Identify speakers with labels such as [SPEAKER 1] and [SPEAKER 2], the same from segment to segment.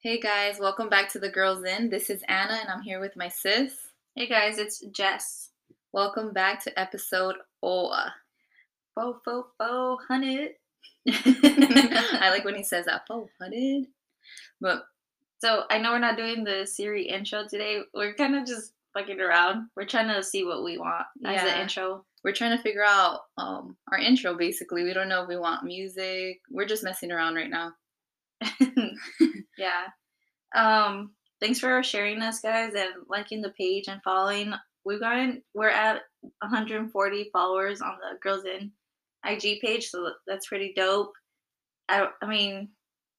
[SPEAKER 1] Hey guys, welcome back to the Girls Inn. This is Anna and I'm here with my sis.
[SPEAKER 2] Hey guys, it's Jess.
[SPEAKER 1] Welcome back to episode OA.
[SPEAKER 2] Fo fo fo hundred.
[SPEAKER 1] I like when he says that, oh, hundred. But
[SPEAKER 2] So I know we're not doing the Siri intro today. We're kind of just fucking around. We're trying to see what we want as the
[SPEAKER 1] Yeah.
[SPEAKER 2] intro.
[SPEAKER 1] we're trying to figure out um, our intro basically. We don't know if we want music. We're just messing around right now.
[SPEAKER 2] yeah. Um. Thanks for sharing us, guys, and liking the page and following. We've gotten we're at 140 followers on the Girls Inn IG page, so that's pretty dope. I I mean,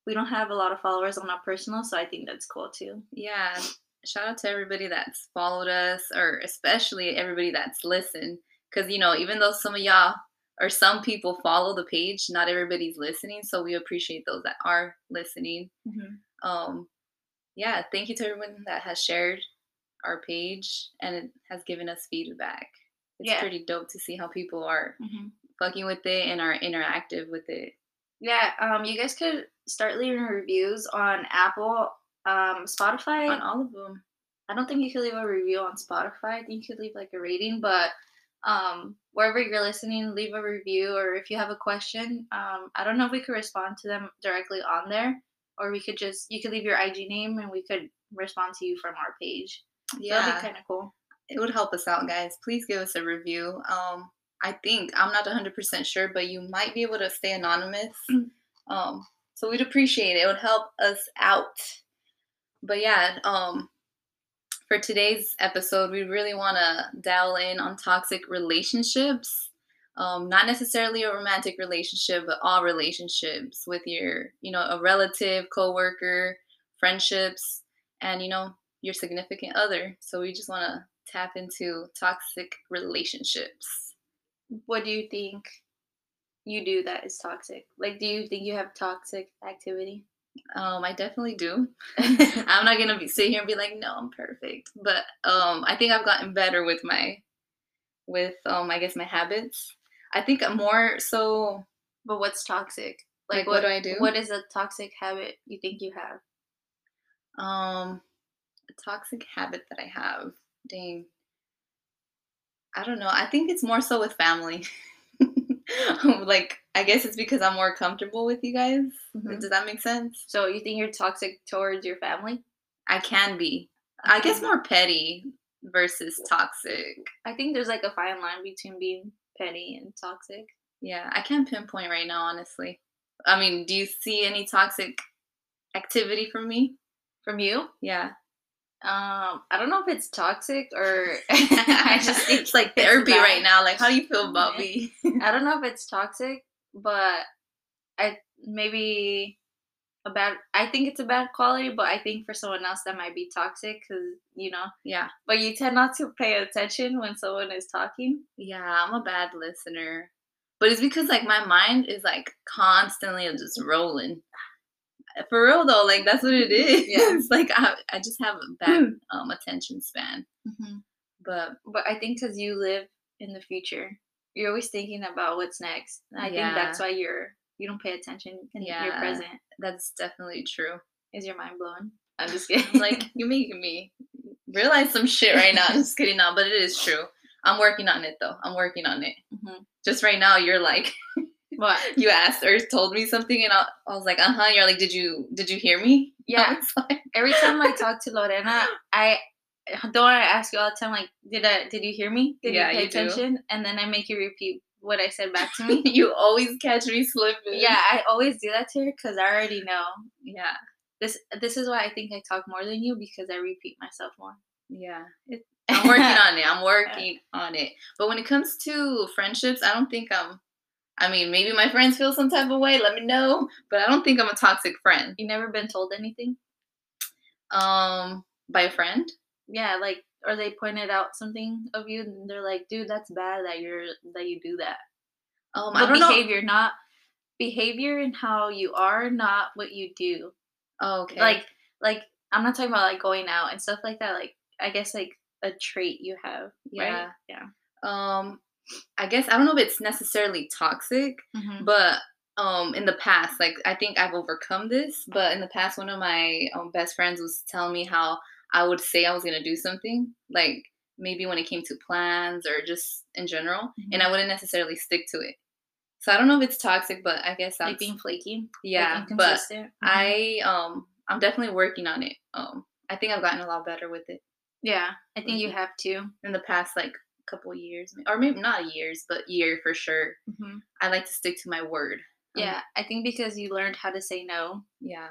[SPEAKER 2] we don't have a lot of followers on our personal, so I think that's cool too.
[SPEAKER 1] Yeah. Shout out to everybody that's followed us, or especially everybody that's listened. Because, you know, even though some of y'all or some people follow the page, not everybody's listening. So we appreciate those that are listening. um yeah thank you to everyone that has shared our page and it has given us feedback it's
[SPEAKER 2] Yeah.
[SPEAKER 1] pretty dope to see how people are
[SPEAKER 2] hmm
[SPEAKER 1] fucking with it and are interactive with it
[SPEAKER 2] Yeah, um, you guys could start leaving reviews on Apple, um, Spotify.
[SPEAKER 1] on all of them
[SPEAKER 2] I don't think you could leave a review on Spotify. I think you could leave like a rating, but um, wherever you're listening, leave a review. Or if you have a question, um, I don't know if we could respond to them directly on there, or we could just you could leave your IG name and we could respond to you from our page. That'd
[SPEAKER 1] yeah
[SPEAKER 2] be kind of cool.
[SPEAKER 1] it would help us out guys please give us a review um i think i'm not 100% sure but you might be able to stay anonymous um so we'd appreciate it it would help us out but yeah um for today's episode we really want to dial in on toxic relationships um not necessarily a romantic relationship but all relationships with your you know a relative coworker friendships and you know your significant other so we just want to tap into toxic relationships
[SPEAKER 2] What do you think you do that is toxic? Like, do you think you have toxic activity?
[SPEAKER 1] Um i definitely do i'm not gonna be sit here and be like no i'm perfect but um i think i've gotten better with my with um i guess my habits i think more so
[SPEAKER 2] But what's toxic?
[SPEAKER 1] Like, what do I do?
[SPEAKER 2] What is a toxic habit you think you have?
[SPEAKER 1] um a toxic habit that i have dang i don't know i think it's more so with family like i guess it's because i'm more comfortable with you guys
[SPEAKER 2] Mhm.
[SPEAKER 1] does that make sense
[SPEAKER 2] So you think you're toxic towards your family?
[SPEAKER 1] i can be i guess more petty versus toxic
[SPEAKER 2] I think there's like a fine line between being petty and toxic.
[SPEAKER 1] Yeah, I can't pinpoint right now, honestly. I mean, do you see any toxic activity from me?
[SPEAKER 2] From you?
[SPEAKER 1] Yeah.
[SPEAKER 2] Um, I don't know if it's toxic or I just think
[SPEAKER 1] it's like therapy
[SPEAKER 2] bad.
[SPEAKER 1] right now. Like, how do you feel about me?
[SPEAKER 2] I don't know if it's toxic, but I maybe a bad. I think it's a bad quality, but I think for someone else that might be toxic because you know.
[SPEAKER 1] yeah.
[SPEAKER 2] But you tend not to pay attention when someone is talking.
[SPEAKER 1] Yeah, I'm a bad listener. But it's because, like, my mind is, like, constantly just rolling. For real, though, like, that's what it is.
[SPEAKER 2] Yeah.
[SPEAKER 1] it's like, I, I just have a bad um, attention span. But
[SPEAKER 2] But I think because you live in the future, you're always thinking about what's next. And I
[SPEAKER 1] Yeah.
[SPEAKER 2] think that's why you're you don't pay attention in your
[SPEAKER 1] Yeah.
[SPEAKER 2] present.
[SPEAKER 1] that's definitely true.
[SPEAKER 2] Is your mind blown? I'm just kidding.
[SPEAKER 1] Like, you're making me realize some shit right now. I'm just kidding now, but it is true. I'm working on it though. I'm working on it.
[SPEAKER 2] Mhm.
[SPEAKER 1] Just right now, you're like,
[SPEAKER 2] what?
[SPEAKER 1] you asked or told me something, and I, I was like, uh huh. You're like, did you did you hear me?
[SPEAKER 2] Yeah.
[SPEAKER 1] like,
[SPEAKER 2] Every time I talk to Lorena, I don't I ask you all the time like, did I did you hear me? Did
[SPEAKER 1] Yeah,
[SPEAKER 2] you pay
[SPEAKER 1] you do.
[SPEAKER 2] attention? And then I make you repeat what I said back to me.
[SPEAKER 1] you always catch me slipping.
[SPEAKER 2] yeah, I always do that to her because I already know.
[SPEAKER 1] yeah,
[SPEAKER 2] This this is why I think I talk more than you because I repeat myself more.
[SPEAKER 1] yeah. It, I'm working on it. I'm working on it. But when it comes to friendships, I don't think I'm. I mean, maybe my friends feel some type of way. Let me know. But I don't think I'm a toxic friend.
[SPEAKER 2] You never been told anything?
[SPEAKER 1] Um, by a friend.
[SPEAKER 2] Yeah, like or they pointed out something of you and they're like, dude, that's bad that you're that you do that.
[SPEAKER 1] Um,
[SPEAKER 2] But
[SPEAKER 1] I don't know.
[SPEAKER 2] behavior, not behavior and how you are, not what you do.
[SPEAKER 1] Oh, okay.
[SPEAKER 2] Like like I'm not talking about like going out and stuff like that. Like I guess like a trait you have.
[SPEAKER 1] yeah.
[SPEAKER 2] Right? Yeah.
[SPEAKER 1] Um, I guess I don't know if it's necessarily toxic,
[SPEAKER 2] Mhm.
[SPEAKER 1] but um in the past like i think i've overcome this but in the past one of my um, best friends was telling me how i would say i was going to do something like maybe when it came to plans or just in general mm-hmm. and i wouldn't necessarily stick to it so i don't know if it's toxic but i guess
[SPEAKER 2] that's like being flaky
[SPEAKER 1] yeah
[SPEAKER 2] like
[SPEAKER 1] but mm-hmm. i um i'm definitely working on it um i think i've gotten a lot better with it
[SPEAKER 2] yeah i think mm-hmm. you have to
[SPEAKER 1] in the past like couple years or maybe not years but year for sure mm-hmm. i like to stick to my word
[SPEAKER 2] yeah, I think because you learned how to say no.
[SPEAKER 1] Yeah.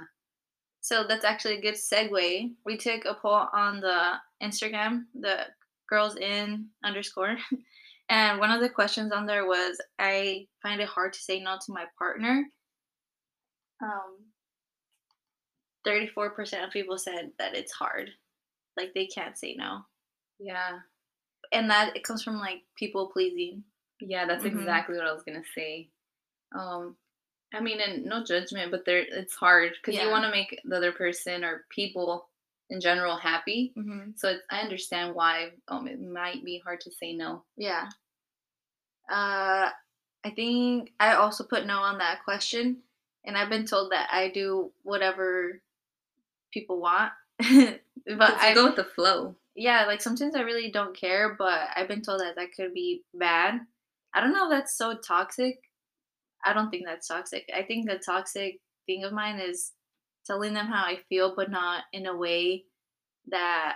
[SPEAKER 2] So that's actually a good segue. We took a poll on the Instagram, the girls inn underscore. And one of the questions on there was I find it hard to say no to my partner. Um 34% of people said that it's hard. Like they can't say no.
[SPEAKER 1] Yeah.
[SPEAKER 2] And that it comes from like people pleasing.
[SPEAKER 1] Yeah, that's mm-hmm. exactly what I was to say. Um I mean, and no judgment, but there it's hard because yeah. you want to make the other person or people in general happy. Mm-hmm. So I understand why um it might be hard to say no.
[SPEAKER 2] Yeah. Uh, I think I also put no on that question, and I've been told that I do whatever people want,
[SPEAKER 1] but I go with the flow.
[SPEAKER 2] Yeah, like sometimes I really don't care, but I've been told that that could be bad. I don't know if that's so toxic I don't think that's toxic. I think the toxic thing of mine is telling them how I feel, but not in a way that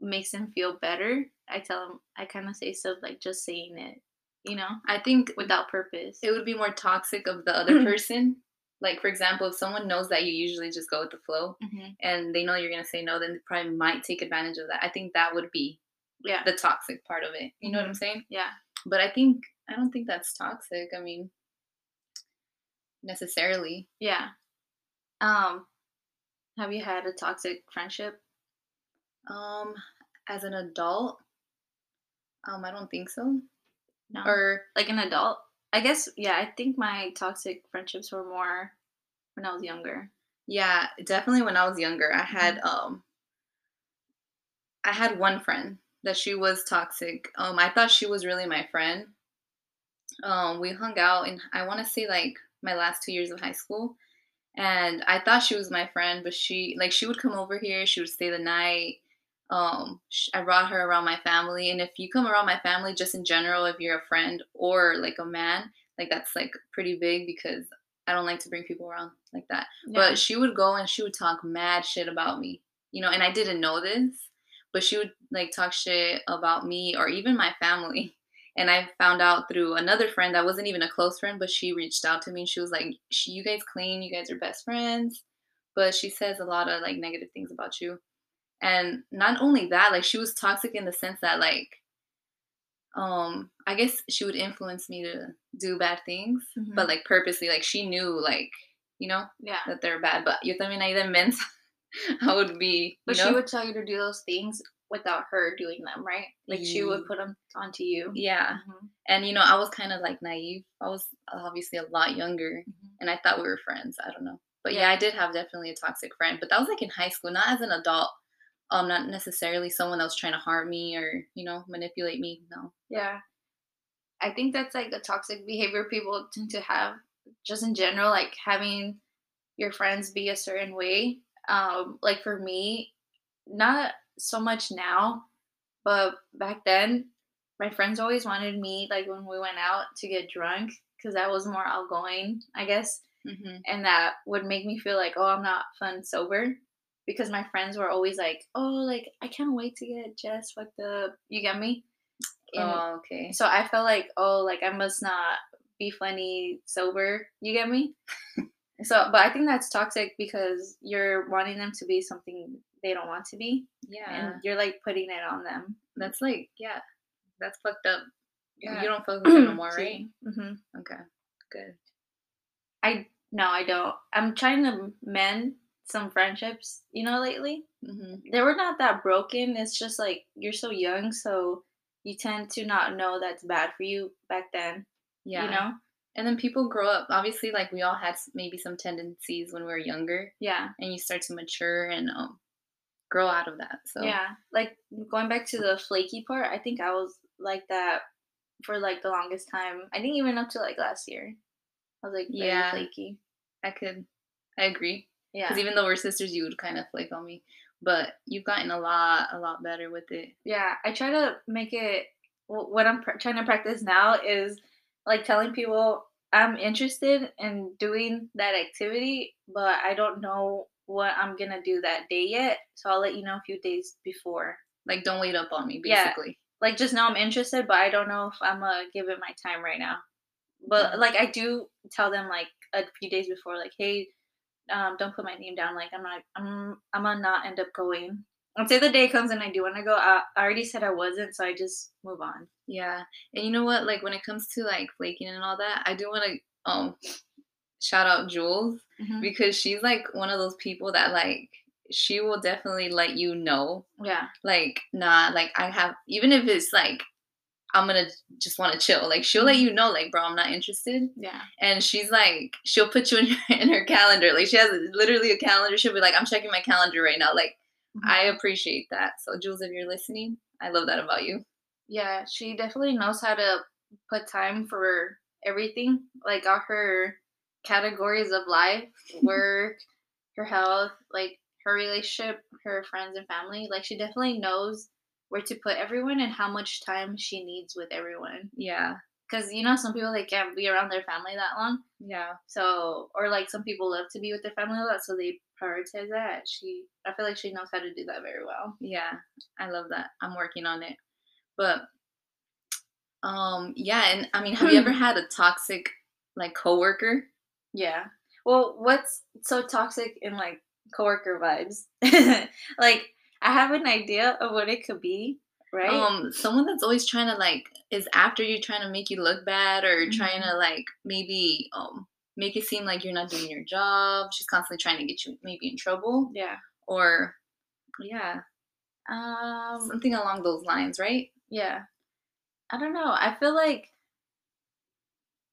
[SPEAKER 2] makes them feel better. I tell them, I kind of say stuff like just saying it, you know?
[SPEAKER 1] I think
[SPEAKER 2] without purpose.
[SPEAKER 1] It would be more toxic of the other person. Like, for example, if someone knows that you usually just go with the flow mm-hmm. and they know you're going to say no, then they probably might take advantage of that. I think that would be
[SPEAKER 2] yeah
[SPEAKER 1] the toxic part of it. You mm-hmm. know what I'm mm-hmm. saying?
[SPEAKER 2] Yeah.
[SPEAKER 1] But I think, I don't think that's toxic. I mean, necessarily.
[SPEAKER 2] Yeah. Um, have you had a toxic friendship?
[SPEAKER 1] Um, as an adult, um, I don't think so.
[SPEAKER 2] No. Or like an adult. I guess yeah, I think my toxic friendships were more when I was younger.
[SPEAKER 1] Yeah, definitely when I was younger. I had mm-hmm. um I had one friend that she was toxic. Um I thought she was really my friend. Um we hung out and I want to say like my last two years of high school. And I thought she was my friend, but she like she would come over here. She would stay the night. Um, I brought her around my family, and if you come around my family, just in general, if you're a friend or like a man, like that's like pretty big because I don't like to bring people around like that. Yeah. But she would go and she would talk mad shit about me, you know, and I didn't know this, but she would like talk shit about me or even my family. And I found out through another friend that wasn't even a close friend, but she reached out to me and she was like, "You guys clean, you guys are best friends," but she says a lot of like negative things about you. And not only that, like she was toxic in the sense that like um I guess she would influence me to do bad things, mm-hmm. but like purposely, like she knew like you know
[SPEAKER 2] yeah
[SPEAKER 1] that they're bad. But yo también ahí de mensa I would be.
[SPEAKER 2] But know? she would tell you to do those things without her doing them, right? Like she would put them onto you.
[SPEAKER 1] Yeah. Mm-hmm. And you know, I was kind of like naive. I was obviously a lot younger mm-hmm. and I thought we were friends. I don't know. But yeah. yeah. I did have definitely a toxic friend, but that was like in high school, not as an adult. Um not necessarily someone that was trying to harm me or, you know, manipulate me. No.
[SPEAKER 2] Yeah. I think that's like a toxic behavior people tend to have just in general like having your friends be a certain way. Um like for me, not so much now, but back then, my friends always wanted me, like when we went out, to get drunk because I was more outgoing, I guess. Mm-hmm. And that would make me feel like, oh, I'm not fun sober. Because my friends were always like, oh, like, I can't wait to get Jess fucked up. You get me?
[SPEAKER 1] And oh, okay.
[SPEAKER 2] So I felt like, oh, like, I must not be funny sober. You get me? so, but I think that's toxic because you're wanting them to be something they don't want to be.
[SPEAKER 1] Yeah.
[SPEAKER 2] And you're like putting it on them.
[SPEAKER 1] That's like, yeah, that's fucked up. Yeah. You don't fuck with them no more, right?
[SPEAKER 2] Mm-hmm.
[SPEAKER 1] Okay. Good.
[SPEAKER 2] I, no, I don't. I'm trying to mend some friendships, you know, lately. Mm-hmm. They were not that broken. It's just like you're so young, so you tend to not know that's bad for you back then. Yeah. You know?
[SPEAKER 1] And then people grow up. Obviously, like we all had maybe some tendencies when we were younger.
[SPEAKER 2] Yeah.
[SPEAKER 1] And you start to mature and um, grow out of that. So
[SPEAKER 2] yeah, like going back to the flaky part, I think I was like that for like the longest time. I think even up to like last year. I was like very
[SPEAKER 1] Yeah.
[SPEAKER 2] flaky.
[SPEAKER 1] I could, I agree.
[SPEAKER 2] Yeah.
[SPEAKER 1] Because even though we're sisters, you would kind of flake on me. But you've gotten a lot, a lot better with it.
[SPEAKER 2] Yeah, I try to make it. What I'm pr- trying to practice now is like telling people I'm interested in doing that activity, but I don't know what I'm gonna do that day yet. So I'll let you know a few days before.
[SPEAKER 1] Like, don't wait up on me,
[SPEAKER 2] Yeah.
[SPEAKER 1] basically.
[SPEAKER 2] Like, just know I'm interested, but I don't know if I'm gonna give it my time right now. But
[SPEAKER 1] Mhm.
[SPEAKER 2] like, I do tell them like a few days before, like, hey, um, don't put my name down. Like, I'm not, I'm, I'm gonna not end up going. Say the day comes and I do want to go. I, I already said I wasn't, so I just move on.
[SPEAKER 1] Yeah. And you know what? Like, when it comes to like flaking and all that, I do want to um shout out Jules
[SPEAKER 2] Mhm.
[SPEAKER 1] because she's like one of those people that like she will definitely let you know
[SPEAKER 2] Yeah.
[SPEAKER 1] like nah like i have even if it's like i'm gonna just want to chill. Like she'll let you know like bro i'm not interested.
[SPEAKER 2] Yeah.
[SPEAKER 1] and she's like she'll put you in, in her calendar. Like she has literally a calendar. She'll be like i'm checking my calendar right now. Like
[SPEAKER 2] Mhm.
[SPEAKER 1] i appreciate that. So jules if you're listening i love that about you.
[SPEAKER 2] Yeah, she definitely knows how to put time for everything, like all her categories of life, work, her health, like her relationship, her friends and family. Like she definitely knows where to put everyone and how much time she needs with everyone.
[SPEAKER 1] yeah
[SPEAKER 2] Cuz you know some people they can't be around their family that long.
[SPEAKER 1] yeah
[SPEAKER 2] So or like some people love to be with their family a lot so they prioritize that. She I feel like she knows how to do that very well.
[SPEAKER 1] yeah i love that i'm working on it but um yeah and i mean have you ever had a toxic like coworker
[SPEAKER 2] Yeah. Well, what's so toxic in like coworker vibes? like I have an idea of what it could be, right?
[SPEAKER 1] um someone that's always trying to like is after you trying to make you look bad or trying
[SPEAKER 2] Mhm.
[SPEAKER 1] to like maybe um make it seem like you're not doing your job she's constantly trying to get you maybe in trouble
[SPEAKER 2] yeah.
[SPEAKER 1] or yeah
[SPEAKER 2] Um
[SPEAKER 1] something along those lines right
[SPEAKER 2] yeah. I don't know. I feel like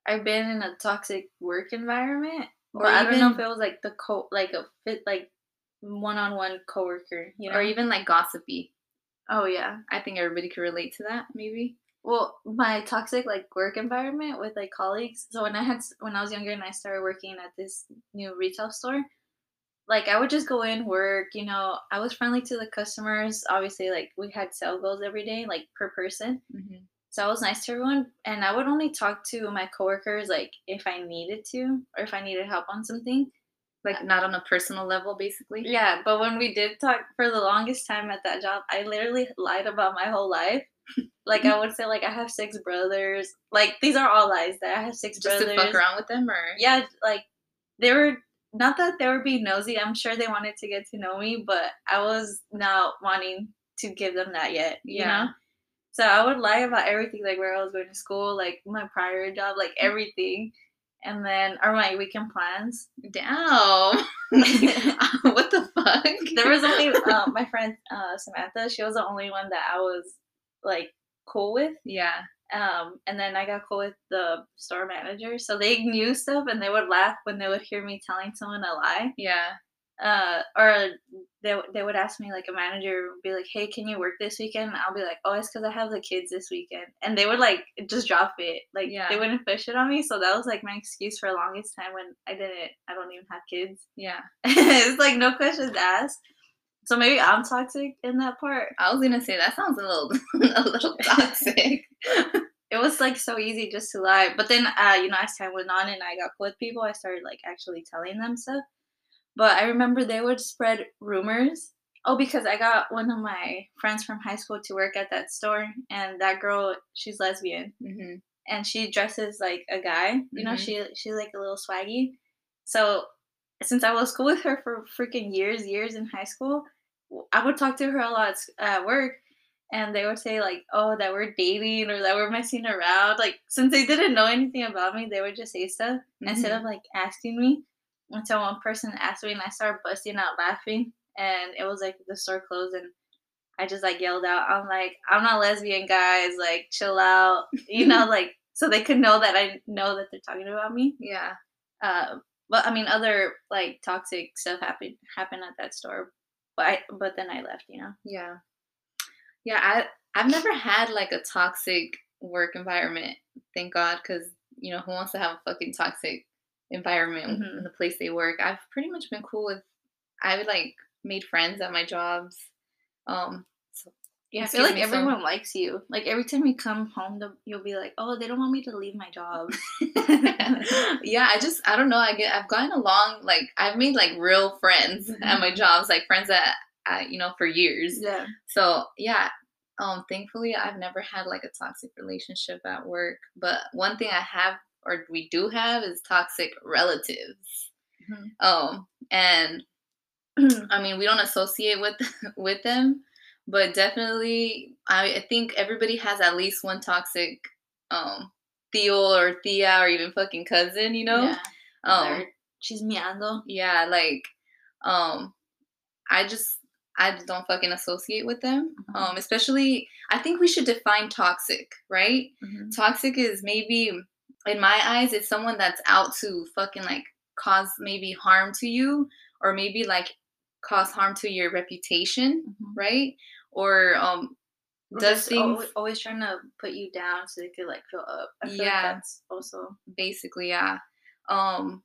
[SPEAKER 2] I've been in a toxic work environment.
[SPEAKER 1] Or
[SPEAKER 2] I don't know if it was like the co like a fit like one-on-one coworker, you know?
[SPEAKER 1] or even like gossipy
[SPEAKER 2] Oh yeah.
[SPEAKER 1] i think everybody could relate to that maybe
[SPEAKER 2] Well, my toxic like work environment with like colleagues. So when I had when I was younger and I started working at this new retail store, like I would just go in work. You know, I was friendly to the customers. Obviously, like we had sale goals every day, like per person.
[SPEAKER 1] mm-hmm.
[SPEAKER 2] So I was nice to everyone, and I would only talk to my coworkers like if I needed to or if I needed help on something.
[SPEAKER 1] Like not on a personal level basically
[SPEAKER 2] Yeah, but when we did talk for the longest time at that job, I literally lied about my whole life. Like I would say, like I have six brothers. Like these are all lies. That I have six
[SPEAKER 1] just
[SPEAKER 2] brothers.
[SPEAKER 1] to fuck around with them or
[SPEAKER 2] Yeah, like they were not that they were being nosy. I'm sure they wanted to get to know me, but I was not wanting to give them that yet. You
[SPEAKER 1] Yeah.
[SPEAKER 2] know. So I would lie about everything, like where I was going to school, like my prior job, like mm. everything, and then or my weekend plans.
[SPEAKER 1] damn what the fuck
[SPEAKER 2] there was only uh, my friend uh, Samantha. She was the only one that I was like cool with.
[SPEAKER 1] yeah
[SPEAKER 2] Um, and then I got cool with the store manager, so they knew stuff, and they would laugh when they would hear me telling someone a lie.
[SPEAKER 1] yeah
[SPEAKER 2] Uh, or they they would ask me like a manager would be like, "Hey, can you work this weekend?" And I'll be like, "Oh, it's because I have the kids this weekend," and they would like just drop it, like
[SPEAKER 1] Yeah.
[SPEAKER 2] they wouldn't push it on me. So that was like my excuse for the longest time when I didn't. I don't even have kids.
[SPEAKER 1] yeah
[SPEAKER 2] it's like no questions asked. So maybe I'm toxic in that part.
[SPEAKER 1] I was gonna say that sounds a little a little toxic.
[SPEAKER 2] It was like so easy just to lie. But then uh, you know, as time went on and I got cool with people, I started like actually telling them stuff. But I remember they would spread rumors. Oh, because I got one of my friends from high school to work at that store and that girl, she's lesbian
[SPEAKER 1] hmm
[SPEAKER 2] and she dresses like a guy. You know,
[SPEAKER 1] Mhm.
[SPEAKER 2] she she's like a little swaggy. So since I was cool with her for freaking years, years in high school, I would talk to her a lot at work, and they would say like, "Oh, that we're dating or that we're messing around." Like since they didn't know anything about me, they would just say stuff instead of like asking me. Until one person asked me, and I started busting out laughing, and it was like the store closed, and I just like yelled out, I'm like, I'm not lesbian, guys. Like, chill out. You know, like, so they could know that I know that they're talking about me.
[SPEAKER 1] Yeah.
[SPEAKER 2] Uh, but I mean, other like toxic stuff happened happened at that store. But I, but then I left. You know.
[SPEAKER 1] Yeah. Yeah, I I've never had like a toxic work environment. Thank God, because you know who wants to have a fucking toxic environment
[SPEAKER 2] Mhm.
[SPEAKER 1] in the place they work. I've pretty much been cool with. i would like made friends at my jobs. Um, so
[SPEAKER 2] Yeah, I feel like
[SPEAKER 1] me, so-
[SPEAKER 2] everyone likes you. Like every time you come home, you'll be like, "Oh, they don't want me to leave my job."
[SPEAKER 1] yeah, I just I don't know. I get I've gotten along like I've made like real friends at
[SPEAKER 2] Mhm.
[SPEAKER 1] my jobs, like friends that I, you know for years.
[SPEAKER 2] yeah,
[SPEAKER 1] So yeah, um, thankfully I've never had like a toxic relationship at work. But one thing I have or we do have is toxic relatives.
[SPEAKER 2] Mhm.
[SPEAKER 1] Um, and I mean we don't associate with with them, but definitely I, I think everybody has at least one toxic um Theo or Thea or even fucking cousin, you know?
[SPEAKER 2] yeah.
[SPEAKER 1] Um
[SPEAKER 2] chismeando.
[SPEAKER 1] yeah, like um I just I just don't fucking associate with them.
[SPEAKER 2] Mhm.
[SPEAKER 1] Um especially I think we should define toxic, right?
[SPEAKER 2] Mhm.
[SPEAKER 1] Toxic is maybe in my eyes it's someone that's out to fucking like cause maybe harm to you or maybe like cause harm to your reputation,
[SPEAKER 2] Mhm.
[SPEAKER 1] right? Or um
[SPEAKER 2] Or
[SPEAKER 1] does things
[SPEAKER 2] always, always trying to put you down so they could like feel up. I feel
[SPEAKER 1] Yeah.
[SPEAKER 2] like that's also
[SPEAKER 1] basically yeah um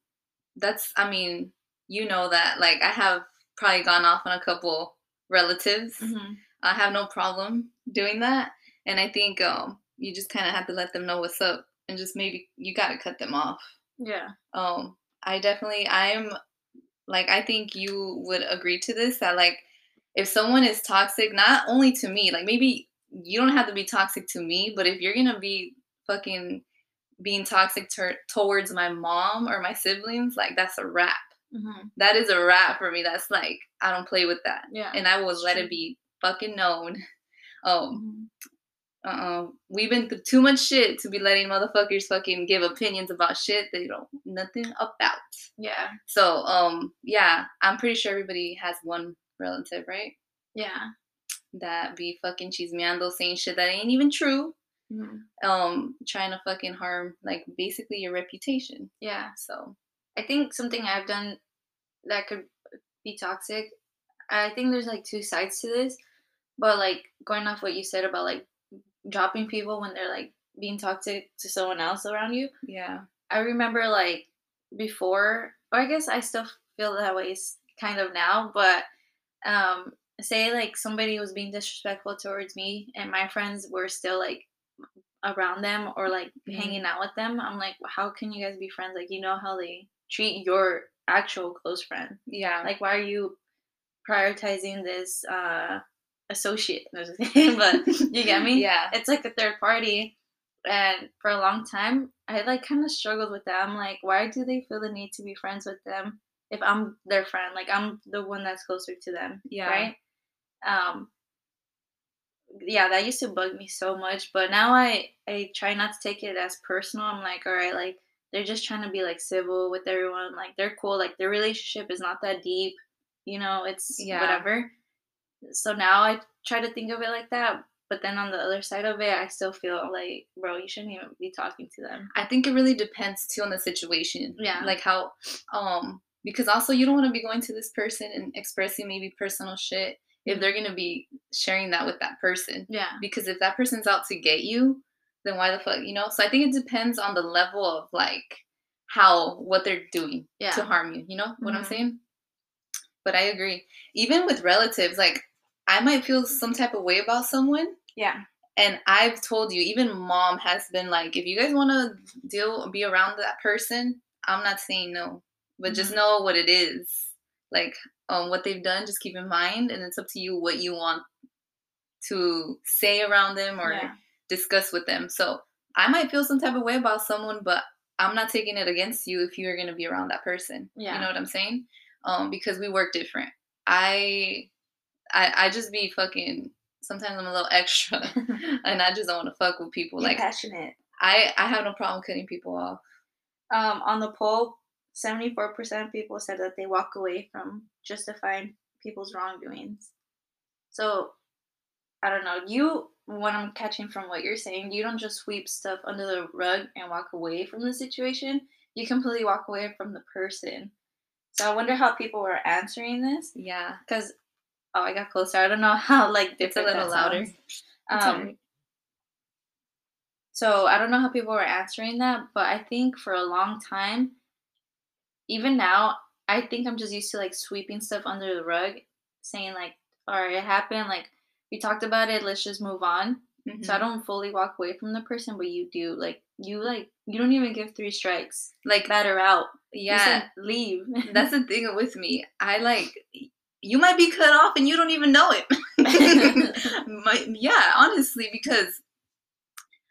[SPEAKER 1] that's i mean you know that like i have probably gone off on a couple relatives
[SPEAKER 2] Mhm.
[SPEAKER 1] i have no problem doing that and i think um you just kind of have to let them know what's up and just maybe you got to cut them off.
[SPEAKER 2] Yeah,
[SPEAKER 1] um i definitely i'm like i think you would agree to this that like if someone is toxic not only to me like maybe you don't have to be toxic to me but if you're gonna be fucking being toxic tur towards my mom or my siblings like that's a wrap.
[SPEAKER 2] Mhm.
[SPEAKER 1] that is a wrap for me. That's like i don't play with that.
[SPEAKER 2] Yeah,
[SPEAKER 1] and i will let it be fucking known. Um
[SPEAKER 2] Mhm.
[SPEAKER 1] Uh-uh. we've been through too much shit to be letting motherfuckers fucking give opinions about shit they don't nothing about
[SPEAKER 2] yeah,
[SPEAKER 1] so, um, yeah, I'm pretty sure everybody has one relative, right?
[SPEAKER 2] yeah.
[SPEAKER 1] That be fucking chismeando saying shit that ain't even true.
[SPEAKER 2] Mhm.
[SPEAKER 1] Um, trying to fucking harm like basically your reputation.
[SPEAKER 2] yeah.
[SPEAKER 1] So
[SPEAKER 2] I think something I've done that could be toxic. I think there's like two sides to this, but like going off what you said about like dropping people when they're like being toxic to someone else around you.
[SPEAKER 1] yeah.
[SPEAKER 2] I remember like before, or I guess I still feel that way kind of now, but um, say like somebody was being disrespectful towards me and my friends were still like around them or like
[SPEAKER 1] Mhm.
[SPEAKER 2] hanging out with them. I'm like, how can you guys be friends? Like, you know how they treat your actual close friend.
[SPEAKER 1] Yeah.
[SPEAKER 2] Like, why are you prioritizing this uh, associate? No, just kidding, but you get me?
[SPEAKER 1] Yeah.
[SPEAKER 2] it's like a third party and for a long time i like kind of struggled with that i'm like why do they feel the need to be friends with them if i'm their friend like i'm the one that's closer to them
[SPEAKER 1] Yeah.
[SPEAKER 2] right um yeah that used to bug me so much but now i i try not to take it as personal i'm like all right like they're just trying to be like civil with everyone like they're cool like their relationship is not that deep you know it's
[SPEAKER 1] Yeah.
[SPEAKER 2] whatever so now i try to think of it like that but then on the other side of it i still feel like bro you shouldn't even be talking to them
[SPEAKER 1] I think it really depends too on the situation.
[SPEAKER 2] Yeah.
[SPEAKER 1] Like how um because also you don't want to be going to this person and expressing maybe personal shit if they're gonna be sharing that with that person.
[SPEAKER 2] yeah
[SPEAKER 1] because if that person's out to get you then why the fuck you know so i think it depends on the level of like how what they're doing
[SPEAKER 2] yeah
[SPEAKER 1] to harm you you know what i'm
[SPEAKER 2] Mhm.
[SPEAKER 1] saying but i agree even with relatives like i might feel some type of way about someone
[SPEAKER 2] yeah
[SPEAKER 1] and i've told you even mom has been like if you guys want to deal be around that person i'm not saying no but just
[SPEAKER 2] Mhm.
[SPEAKER 1] know what it is like um what they've done just keep in mind and it's up to you what you want to say around them or
[SPEAKER 2] yeah
[SPEAKER 1] discuss with them. So I might feel some type of way about someone, but I'm not taking it against you if you're gonna be around that person.
[SPEAKER 2] Yeah.
[SPEAKER 1] You know what I'm saying? Um, because we work different. I I I just be fucking sometimes I'm a little extra and I just don't wanna fuck with people.
[SPEAKER 2] You're
[SPEAKER 1] like
[SPEAKER 2] passionate
[SPEAKER 1] I I have no problem cutting people off.
[SPEAKER 2] um on the poll 74% of people said that they walk away from justifying people's wrongdoings so i don't know you what i'm catching from what you're saying you don't just sweep stuff under the rug and walk away from the situation you completely walk away from the person so i wonder how people were answering this
[SPEAKER 1] Yeah.
[SPEAKER 2] because oh i got closer i don't know how like
[SPEAKER 1] It's a
[SPEAKER 2] different
[SPEAKER 1] little louder.
[SPEAKER 2] Um
[SPEAKER 1] alright.
[SPEAKER 2] so I don't know how people were answering that, but I think for a long time, even now, I think I'm just used to like sweeping stuff under the rug, saying like, all right, it happened. Like we talked about it. Let's just move on.
[SPEAKER 1] Mhm.
[SPEAKER 2] So I don't fully walk away from the person, but you do. Like you like you don't even give three strikes.
[SPEAKER 1] like
[SPEAKER 2] Batter out. You
[SPEAKER 1] yeah,
[SPEAKER 2] leave.
[SPEAKER 1] that's the thing with me. I like you might be cut off and you don't even know it. Might- yeah, honestly, because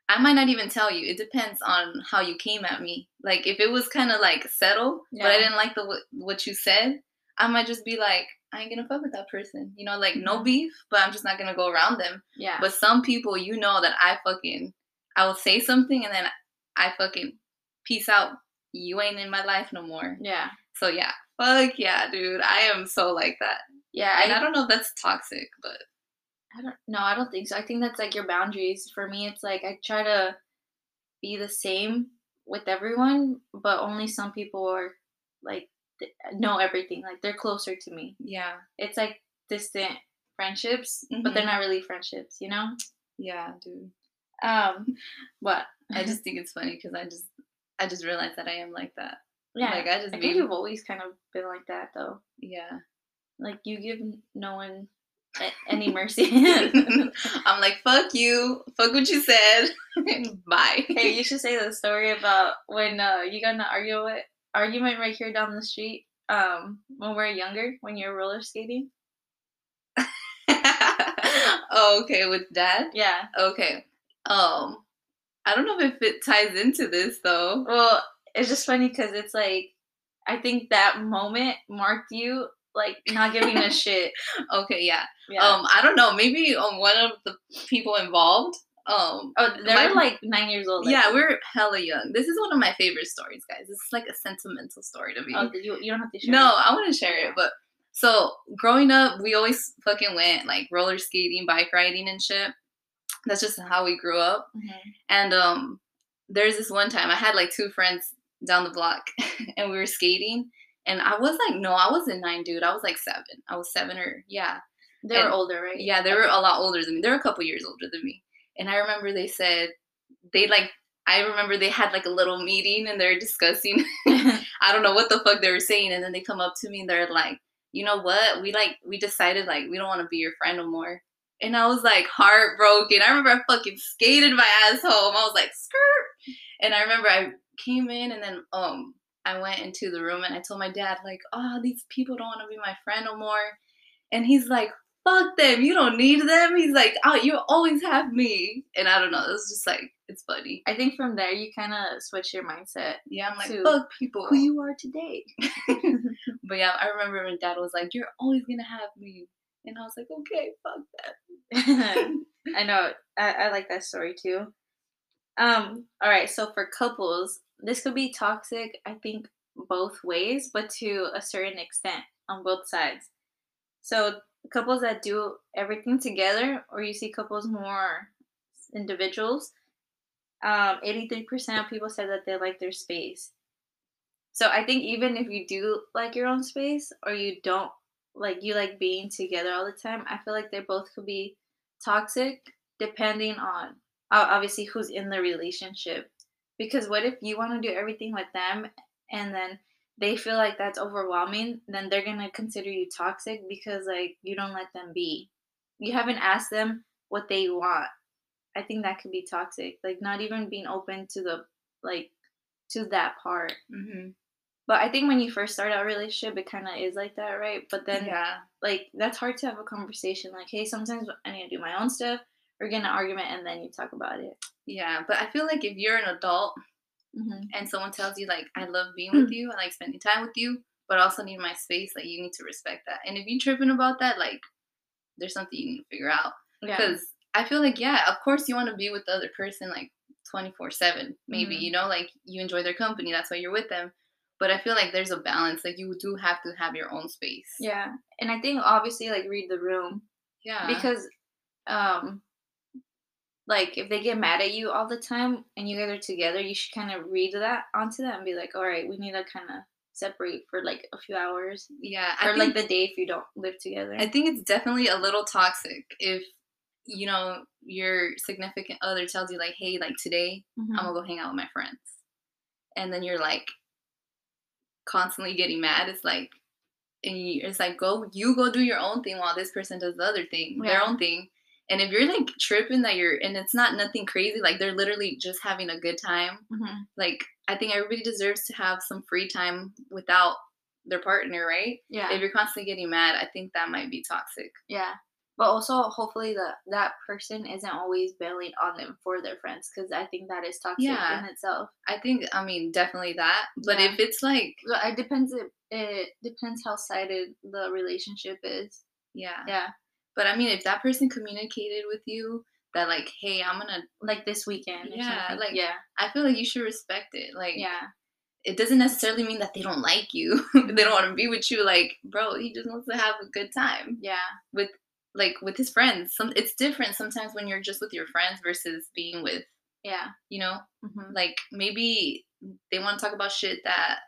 [SPEAKER 1] I might not even tell you. It depends on how you came at me. Like if it was kind of like settled, but I didn't like the what- you said, I might just be like, I ain't gonna fuck with that person. You know, like no
[SPEAKER 2] Mhm.
[SPEAKER 1] beef, but I'm just not gonna go around them.
[SPEAKER 2] yeah.
[SPEAKER 1] But some people, you know that I fucking, I will say something and then I fucking peace out. You ain't in my life no more.
[SPEAKER 2] yeah.
[SPEAKER 1] So yeah, fuck yeah, dude. I am so like that.
[SPEAKER 2] Yeah.
[SPEAKER 1] And
[SPEAKER 2] I,
[SPEAKER 1] I don't know if that's toxic, but
[SPEAKER 2] I don't no, I don't think so. I think that's like your boundaries. For me it's like I try to be the same with everyone, but only some people are like know everything. Like they're closer to me.
[SPEAKER 1] yeah,
[SPEAKER 2] It's like distant friendships, but they're
[SPEAKER 1] Mhm.
[SPEAKER 2] not really friendships, you know?
[SPEAKER 1] yeah, dude.
[SPEAKER 2] Um what?
[SPEAKER 1] I just think it's funny because I just, I just realized that I am like that.
[SPEAKER 2] Yeah.
[SPEAKER 1] Like I just
[SPEAKER 2] I
[SPEAKER 1] be,
[SPEAKER 2] think you've always kind of been like that though.
[SPEAKER 1] yeah.
[SPEAKER 2] Like you give no one any mercy.
[SPEAKER 1] I'm like, fuck you, fuck what you said, bye.
[SPEAKER 2] hey, you should say the story about when uh, you got in an argument argument right here down the street. Um, when we were younger, when you were roller skating.
[SPEAKER 1] oh, okay, with dad.
[SPEAKER 2] Yeah.
[SPEAKER 1] Okay. Um, I don't know if it ties into this though.
[SPEAKER 2] Well, it's just funny because it's like I think that moment marked you like not giving a shit.
[SPEAKER 1] Okay, yeah.
[SPEAKER 2] Yeah.
[SPEAKER 1] Um, I don't know. Maybe um, one of the people involved. Um,
[SPEAKER 2] oh, they're like nine years old. like-
[SPEAKER 1] yeah, we're hella young. This is one of my favorite stories, guys. This is like a sentimental story to me.
[SPEAKER 2] Oh, you, you don't have to share.
[SPEAKER 1] no, I want to share it. But so growing up, we always fucking went like roller skating, bike riding, and shit. That's just how we grew up.
[SPEAKER 2] Mhm.
[SPEAKER 1] And um, there's this one time I had like two friends down the block, and we were skating. And I was like, no, I wasn't nine, dude. I was like seven. I was seven or yeah.
[SPEAKER 2] They were older, right?
[SPEAKER 1] Yeah, they were a lot older than me. They were a couple years older than me. And I remember they said they like I remember they had like a little meeting and they're discussing I don't know what the fuck they were saying and then they come up to me and they're like, "You know what? We like we decided like we don't want to be your friend no more." And I was like heartbroken. I remember I fucking skated my ass home. I was like, "Skirt." And I remember I came in and then um I went into the room and I told my dad like, "Oh, these people don't want to be my friend no more." And he's like, fuck them. You don't need them. He's like, oh, you always have me. And I don't know. It's just like, it's funny.
[SPEAKER 2] I think from there you kind of switch your mindset.
[SPEAKER 1] Yeah, I'm like, fuck people.
[SPEAKER 2] Who you are today.
[SPEAKER 1] but yeah, I remember when dad was like, you're always going to have me. And I was like, okay, fuck that.
[SPEAKER 2] I know. I, I like that story too. Um, all right, so for couples, this could be toxic, I think, both ways, but to a certain extent on both sides. So couples that do everything together, or you see couples more individuals, um, 83% of people said that they like their space. So I think even if you do like your own space or you don't like you like being together all the time, I feel like they both could be toxic depending on obviously who's in the relationship. Because what if you want to do everything with them and then they feel like that's overwhelming, then they're going to consider you toxic because like you don't let them be. You haven't asked them what they want. I think that could be toxic. Like not even being open to the like to that part.
[SPEAKER 1] hmm
[SPEAKER 2] But I think when you first start out a relationship, it kind of is like that, right? But then,
[SPEAKER 1] yeah.
[SPEAKER 2] like, that's hard to have a conversation. Like, hey, sometimes I need to do my own stuff, or get an argument, and then you talk about it.
[SPEAKER 1] Yeah. But I feel like if you're an adult
[SPEAKER 2] Mm-hmm.
[SPEAKER 1] and someone tells you, like, I love being with you, I like spending time with you, but also need my space, like, you need to respect that. And if you're tripping about that, like, there's something you need to figure out.
[SPEAKER 2] Yeah.
[SPEAKER 1] because I feel like yeah, of course you want to be with the other person like twenty four seven. Maybe
[SPEAKER 2] Mhm.
[SPEAKER 1] you know like you enjoy their company, that's why you're with them. But I feel like there's a balance. Like you do have to have your own space.
[SPEAKER 2] Yeah. And I think obviously, like, read the room
[SPEAKER 1] Yeah.
[SPEAKER 2] because, um, like, if they get mad at you all the time and you guys are together, you should kind of read that onto them and be like, all right, we need to kind of separate for like a few hours
[SPEAKER 1] yeah, I
[SPEAKER 2] or
[SPEAKER 1] think,
[SPEAKER 2] like the day if you don't live together.
[SPEAKER 1] I think it's definitely a little toxic if you know your significant other tells you like, hey, like today
[SPEAKER 2] Mhm.
[SPEAKER 1] I'm gonna go hang out with my friends, and then you're like, constantly getting mad. It's like, and you, it's like go you go do your own thing while this person does the other thing, their own thing. And if you're like tripping that you're and it's not nothing crazy, like they're literally just having a good time.
[SPEAKER 2] Mhm.
[SPEAKER 1] Like I think everybody deserves to have some free time without their partner, right?
[SPEAKER 2] Yeah.
[SPEAKER 1] If you're constantly getting mad, I think that might be toxic.
[SPEAKER 2] Yeah. But also, hopefully, that that person isn't always bailing on them for their friends, because I think that is toxic
[SPEAKER 1] Yeah.
[SPEAKER 2] in itself.
[SPEAKER 1] I think I mean definitely that. But
[SPEAKER 2] Yeah.
[SPEAKER 1] if it's like
[SPEAKER 2] it depends. It, it depends how sided the relationship is.
[SPEAKER 1] yeah.
[SPEAKER 2] Yeah.
[SPEAKER 1] But I mean if that person communicated with you that like, hey, I'm gonna
[SPEAKER 2] Like this weekend.
[SPEAKER 1] Yeah, like-
[SPEAKER 2] yeah.
[SPEAKER 1] I feel like you should respect it. Like
[SPEAKER 2] Yeah.
[SPEAKER 1] it doesn't necessarily mean that they don't like you. they don't want to be with you. Like, bro, he just wants to have a good time.
[SPEAKER 2] Yeah.
[SPEAKER 1] With like with his friends. Some it's different sometimes when you're just with your friends versus being with,
[SPEAKER 2] Yeah.
[SPEAKER 1] you know,
[SPEAKER 2] hmm
[SPEAKER 1] like maybe they want to talk about shit that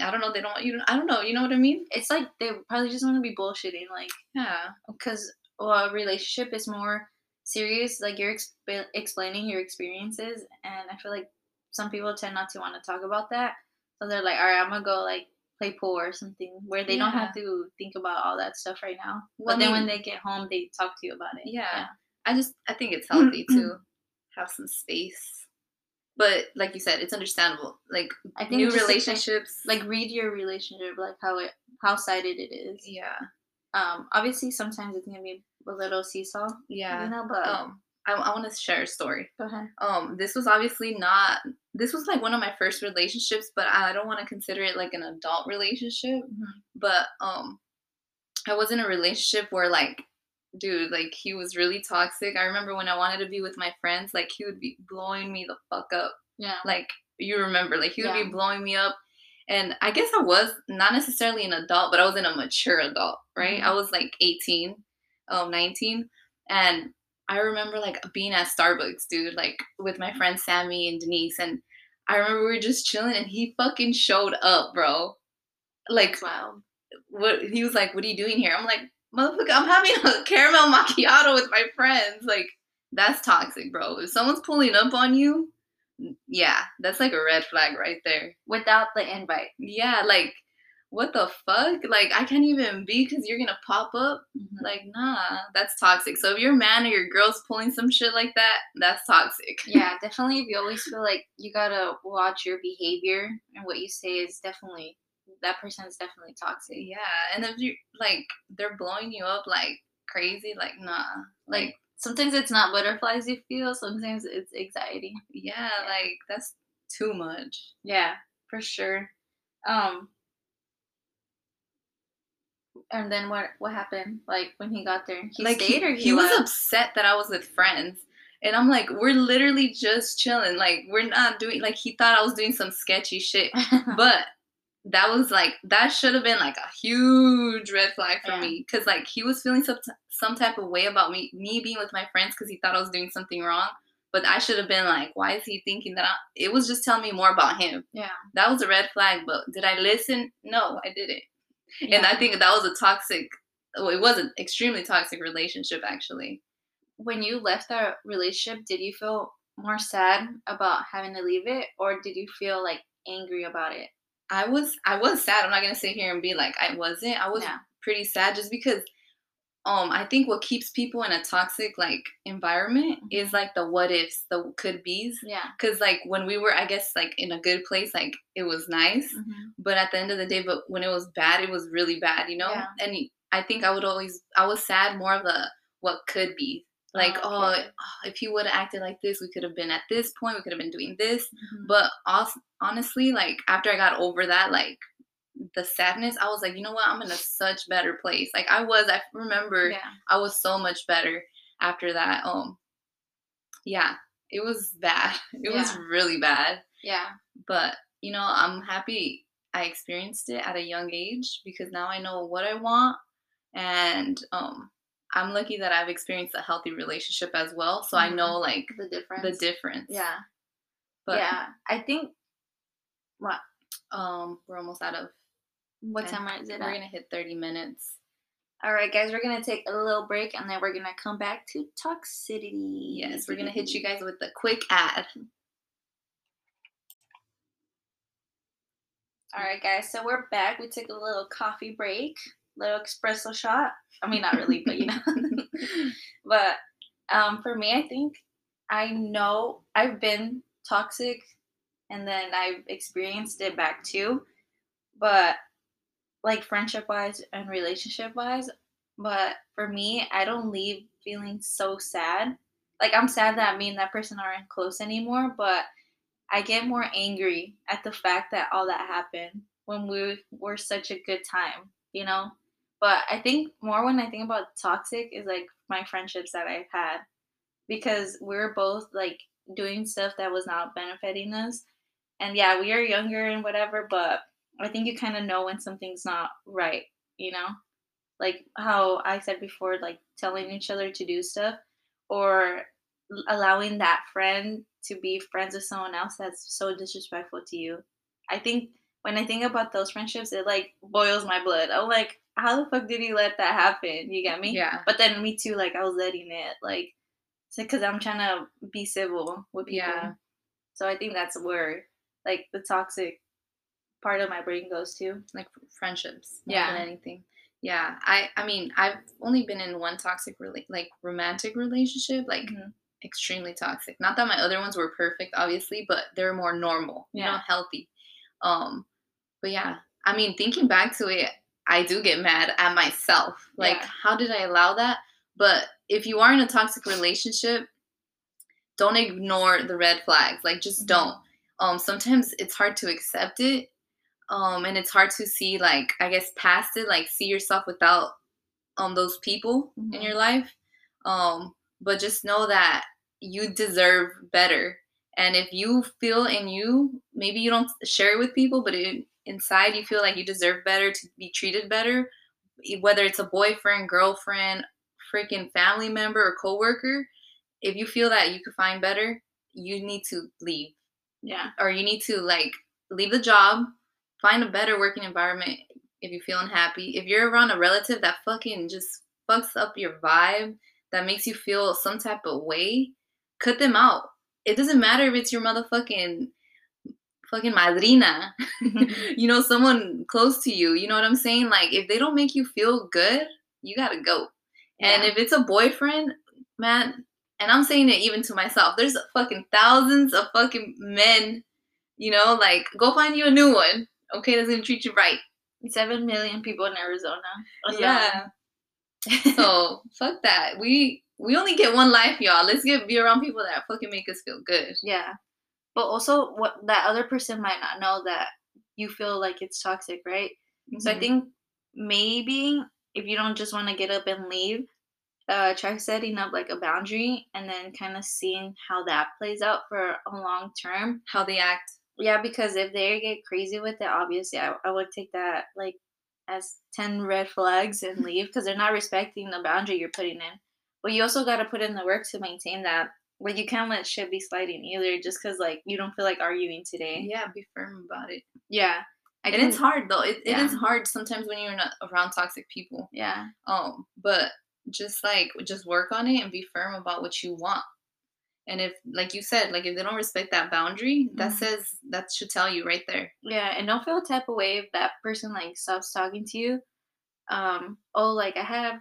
[SPEAKER 1] I don't know, they don't want you to I don't know, you know what I mean?
[SPEAKER 2] It's like they probably just want to be bullshitting, like
[SPEAKER 1] Yeah.
[SPEAKER 2] because well, a relationship is more serious. Like you're exp- explaining your experiences, and I feel like some people tend not to want to talk about that. So they're like, all right, I'm gonna go like play pool or something where they don't have to think about all that stuff right now.
[SPEAKER 1] Well,
[SPEAKER 2] but then
[SPEAKER 1] I
[SPEAKER 2] when they get home, they talk to you about it.
[SPEAKER 1] Yeah. I just I think it's healthy to have some space. But like you said, it's understandable. Like
[SPEAKER 2] I think
[SPEAKER 1] new
[SPEAKER 2] just, like,
[SPEAKER 1] relationships
[SPEAKER 2] like read your relationship, like how it how sided it is.
[SPEAKER 1] Yeah.
[SPEAKER 2] Um, obviously sometimes it's gonna be a little seesaw,
[SPEAKER 1] Yeah.
[SPEAKER 2] you know. But
[SPEAKER 1] Um I, I want to share a story.
[SPEAKER 2] go ahead.
[SPEAKER 1] Um this was obviously not this was like one of my first relationships, but I don't want to consider it like an adult relationship.
[SPEAKER 2] Mhm.
[SPEAKER 1] But um I was in a relationship where like dude, like he was really toxic. I remember when I wanted to be with my friends, like he would be blowing me the fuck up.
[SPEAKER 2] Yeah.
[SPEAKER 1] like you remember like he would
[SPEAKER 2] Yeah.
[SPEAKER 1] be blowing me up and i guess i was not necessarily an adult but i was in a mature adult right
[SPEAKER 2] Mhm.
[SPEAKER 1] i was like 18 um 19 and i remember like being at starbucks dude like with my friends sammy and denise and i remember we were just chilling and he fucking showed up bro like
[SPEAKER 2] wild.
[SPEAKER 1] what he was like what are you doing here i'm like motherfucker i'm having a caramel macchiato with my friends like that's toxic bro if someone's pulling up on you yeah that's like a red flag right there
[SPEAKER 2] Without the invite.
[SPEAKER 1] yeah like what the fuck like i can't even be because you're gonna pop up
[SPEAKER 2] Mhm.
[SPEAKER 1] like nah that's toxic so if your man or your girl's pulling some shit like that that's toxic
[SPEAKER 2] yeah, definitely. If you always feel like you gotta watch your behavior and what you say is definitely that person is definitely toxic.
[SPEAKER 1] yeah and if you like they're blowing you up like crazy like nah like
[SPEAKER 2] sometimes it's not butterflies you feel, sometimes it's anxiety.
[SPEAKER 1] yeah like that's too much
[SPEAKER 2] Yeah, for sure. Um, and then what what happened? Like when he got there, he
[SPEAKER 1] like
[SPEAKER 2] stayed
[SPEAKER 1] he,
[SPEAKER 2] or he,
[SPEAKER 1] he was upset that I was with friends. And I'm like, we're literally just chilling. Like, we're not doing like he thought I was doing some sketchy shit. But that was like that should have been like a huge red flag for
[SPEAKER 2] Yeah.
[SPEAKER 1] me. Cause like he was feeling some some type of way about me me being with my friends because he thought I was doing something wrong. But I should have been like, why is he thinking that I it was just telling me more about him.
[SPEAKER 2] yeah,
[SPEAKER 1] That was a red flag, but did I listen? No, I didn't. And. I think that was a toxic well, it was an extremely toxic relationship actually.
[SPEAKER 2] when you left that relationship, did you feel more sad about having to leave it, or did you feel like angry about it?
[SPEAKER 1] I was I was sad. I'm not gonna sit here and be like I wasn't. I was
[SPEAKER 2] Yeah.
[SPEAKER 1] pretty sad just because um I think what keeps people in a toxic like environment
[SPEAKER 2] Mhm.
[SPEAKER 1] is like the what ifs, the could be's.
[SPEAKER 2] Yeah.
[SPEAKER 1] Cause like when we were I guess like in a good place, like it was nice. But at the end of the day, but when it was bad, it was really bad, you know?
[SPEAKER 2] Yeah.
[SPEAKER 1] And I think I would always I was sad more of the what could be. Like,
[SPEAKER 2] Oh,
[SPEAKER 1] oh, if he would have acted like this, we could have been at this point, we could have been doing this.
[SPEAKER 2] Mhm.
[SPEAKER 1] But also, honestly, like after I got over that, like the sadness, I was like, you know what? I'm in a such better place. Like I was, I remember
[SPEAKER 2] Yeah.
[SPEAKER 1] I was so much better after that. Um, yeah, it was bad. It was really bad.
[SPEAKER 2] Yeah.
[SPEAKER 1] But you know, I'm happy I experienced it at a young age because now I know what I want, and um, I'm lucky that I've experienced a healthy relationship as well. So I
[SPEAKER 2] Mhm.
[SPEAKER 1] know like
[SPEAKER 2] The difference.
[SPEAKER 1] the difference.
[SPEAKER 2] Yeah.
[SPEAKER 1] But
[SPEAKER 2] yeah. I think. What?
[SPEAKER 1] um, we're almost out of
[SPEAKER 2] What time is it?
[SPEAKER 1] We're
[SPEAKER 2] at?
[SPEAKER 1] gonna hit 30 minutes.
[SPEAKER 2] All right, guys, we're gonna take a little break and then we're gonna come back to toxicity.
[SPEAKER 1] Yes, we're gonna hit you guys with a quick ad.
[SPEAKER 2] All right, guys. So we're back. We took a little coffee break, little espresso shot. I mean, not really, but you know. but um, for me, I think I know I've been toxic, and then I've experienced it back too. But like friendship wise and relationship wise, but for me, I don't leave feeling so sad. Like I'm sad that me and that person aren't close anymore, but I get more angry at the fact that all that happened when we were such a good time, you know? But I think more when I think about toxic is like my friendships that I've had because we are both like doing stuff that was not benefiting us. And yeah, we are younger and whatever, but I think you kind of know when something's not right, you know? like how I said before, like telling each other to do stuff or allowing that friend to be friends with someone else that's so disrespectful to you. I think when I think about those friendships, it like boils my blood. I'm like, how the fuck did he let that happen? You get me?
[SPEAKER 1] Yeah.
[SPEAKER 2] But then me too, like I was letting it, like, because I'm trying to be civil with people. Yeah. So I think that's where like the toxic part of my brain goes to.
[SPEAKER 1] Like friendships. yeah. Anything. Yeah, I I mean I've only been in one toxic rela- like romantic relationship, like mm-hmm. extremely toxic. Not that my other ones were perfect, obviously, but they're more normal, yeah. you know, healthy. Um, but yeah, I mean, thinking back to it, I do get mad at myself. Like, yeah. how did I allow that? But if you are in a toxic relationship, don't ignore the red flags. Like, just mm-hmm. don't. Um, sometimes it's hard to accept it um and it's hard to see like i guess past it like see yourself without um those people mm-hmm. in your life um but just know that you deserve better and if you feel in you maybe you don't share it with people but it, inside you feel like you deserve better to be treated better whether it's a boyfriend girlfriend freaking family member or coworker if you feel that you could find better you need to leave
[SPEAKER 2] yeah
[SPEAKER 1] or you need to like leave the job find a better working environment if you're feeling happy. If you're around a relative that fucking just fucks up your vibe, that makes you feel some type of way, cut them out. It doesn't matter if it's your motherfucking fucking madrina, you know, someone close to you. You know what I'm saying? Like, if they don't make you feel good, you gotta go. Yeah. And if it's a boyfriend, man, and I'm saying it even to myself, there's fucking thousands of fucking men, you know, like, go find you a new one okay, that's gonna treat you right.
[SPEAKER 2] Seven million people in Arizona.
[SPEAKER 1] Yeah. so fuck that. We we only get one life, y'all. Let's get be around people that fucking make us feel good.
[SPEAKER 2] Yeah. But also what that other person might not know that you feel like it's toxic, right? Mm-hmm. So I mm-hmm. think maybe if you don't just want to get up and leave, uh, try setting up like a boundary and then kind of seeing how that plays out for a long term.
[SPEAKER 1] How they act.
[SPEAKER 2] Yeah, because if they get crazy with it, obviously I, I would take that like as 10 red flags and leave because they're not respecting the boundary you're putting in. But you also got to put in the work to maintain that. Like you can't let shit be sliding either just because like you don't feel like arguing today.
[SPEAKER 1] Yeah, be firm about it.
[SPEAKER 2] Yeah.
[SPEAKER 1] I and it's hard though. It, yeah. it is hard sometimes when you're not around toxic people.
[SPEAKER 2] Yeah.
[SPEAKER 1] Um, but just like just work on it and be firm about what you want. And if, like you said, like if they don't respect that boundary, that mm-hmm. says that should tell you right there.
[SPEAKER 2] Yeah, and don't feel a type of way if that person like stops talking to you. Um, oh, like I have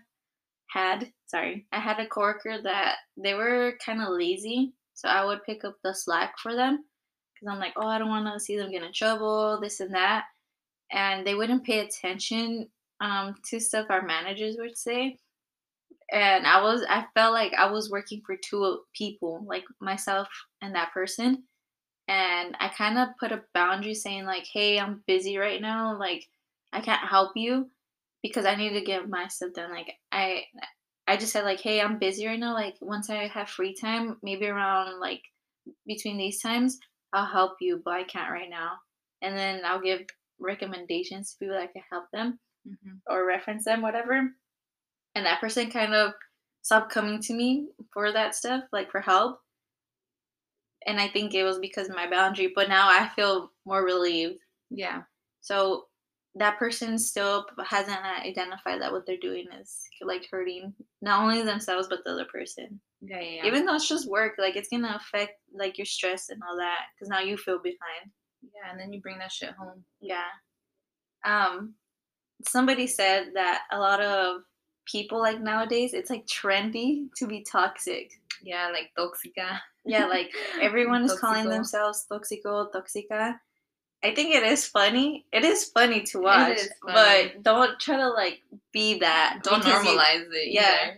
[SPEAKER 2] had, sorry, I had a coworker that they were kind of lazy, so I would pick up the slack for them because I'm like, oh, I don't want to see them get in trouble, this and that, and they wouldn't pay attention um to stuff our managers would say and I was I felt like I was working for two people, like myself and that person. And I kind of put a boundary saying like, "Hey, I'm busy right now. Like, I can't help you because I need to get my stuff done. Like, I I just said like, "Hey, I'm busy right now. Like, once I have free time, maybe around like between these times, I'll help you, but I can't right now." And then I'll give recommendations to people that can help them mm-hmm. or reference them, whatever and that person kind of stopped coming to me for that stuff, like for help. And I think it was because of my boundary, but now I feel more relieved.
[SPEAKER 1] Yeah.
[SPEAKER 2] So that person still hasn't identified that what they're doing is like hurting not only themselves but the other person.
[SPEAKER 1] Yeah, yeah, yeah.
[SPEAKER 2] Even though it's just work, like it's gonna affect like your stress and all that because now you feel behind.
[SPEAKER 1] Yeah, and then you bring that shit home.
[SPEAKER 2] Yeah. Um, somebody said that a lot of people like nowadays, it's like trendy to be toxic.
[SPEAKER 1] Yeah, like toxica.
[SPEAKER 2] Yeah, like everyone is calling themselves toxico, toxica. I think it is funny. It is funny to watch,
[SPEAKER 1] funny.
[SPEAKER 2] but don't try to like be that.
[SPEAKER 1] Don't
[SPEAKER 2] because you-
[SPEAKER 1] normalize it.
[SPEAKER 2] yeah.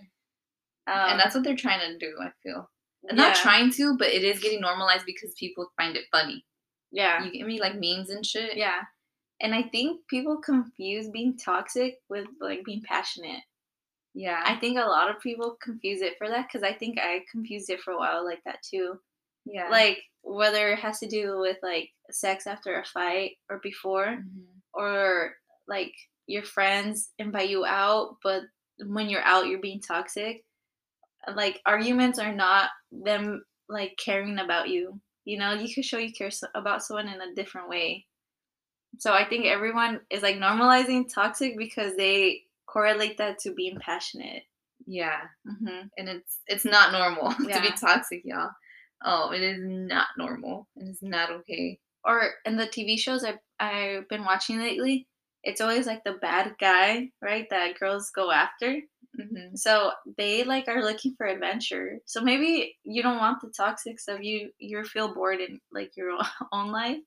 [SPEAKER 2] um,
[SPEAKER 1] and that's what they're trying to do. I feel not trying to, but it is getting normalized because people find it funny.
[SPEAKER 2] Yeah,
[SPEAKER 1] You get me like memes and shit.
[SPEAKER 2] yeah. And I think people confuse being toxic with like being passionate.
[SPEAKER 1] yeah,
[SPEAKER 2] I think a lot of people confuse it for that because I think I confused it for a while like that too.
[SPEAKER 1] Yeah.
[SPEAKER 2] Like whether it has to do with like sex after a fight or before,
[SPEAKER 1] Mhm.
[SPEAKER 2] or like your friends invite you out, but when you're out, you're being toxic. Like arguments are not them like caring about you. You know, you could show you care about someone in a different way. So I think everyone is like normalizing toxic because they correlate that to being passionate.
[SPEAKER 1] yeah.
[SPEAKER 2] hmm
[SPEAKER 1] and it's it's not normal to be toxic, y'all. Oh, it is not normal. It is not okay.
[SPEAKER 2] Or in the TV shows I've, I've been watching lately, it's always like the bad guy, right? That girls go after.
[SPEAKER 1] hmm
[SPEAKER 2] So they like are looking for adventure. So maybe you don't want the toxic stuff. You you feel bored in like your own life.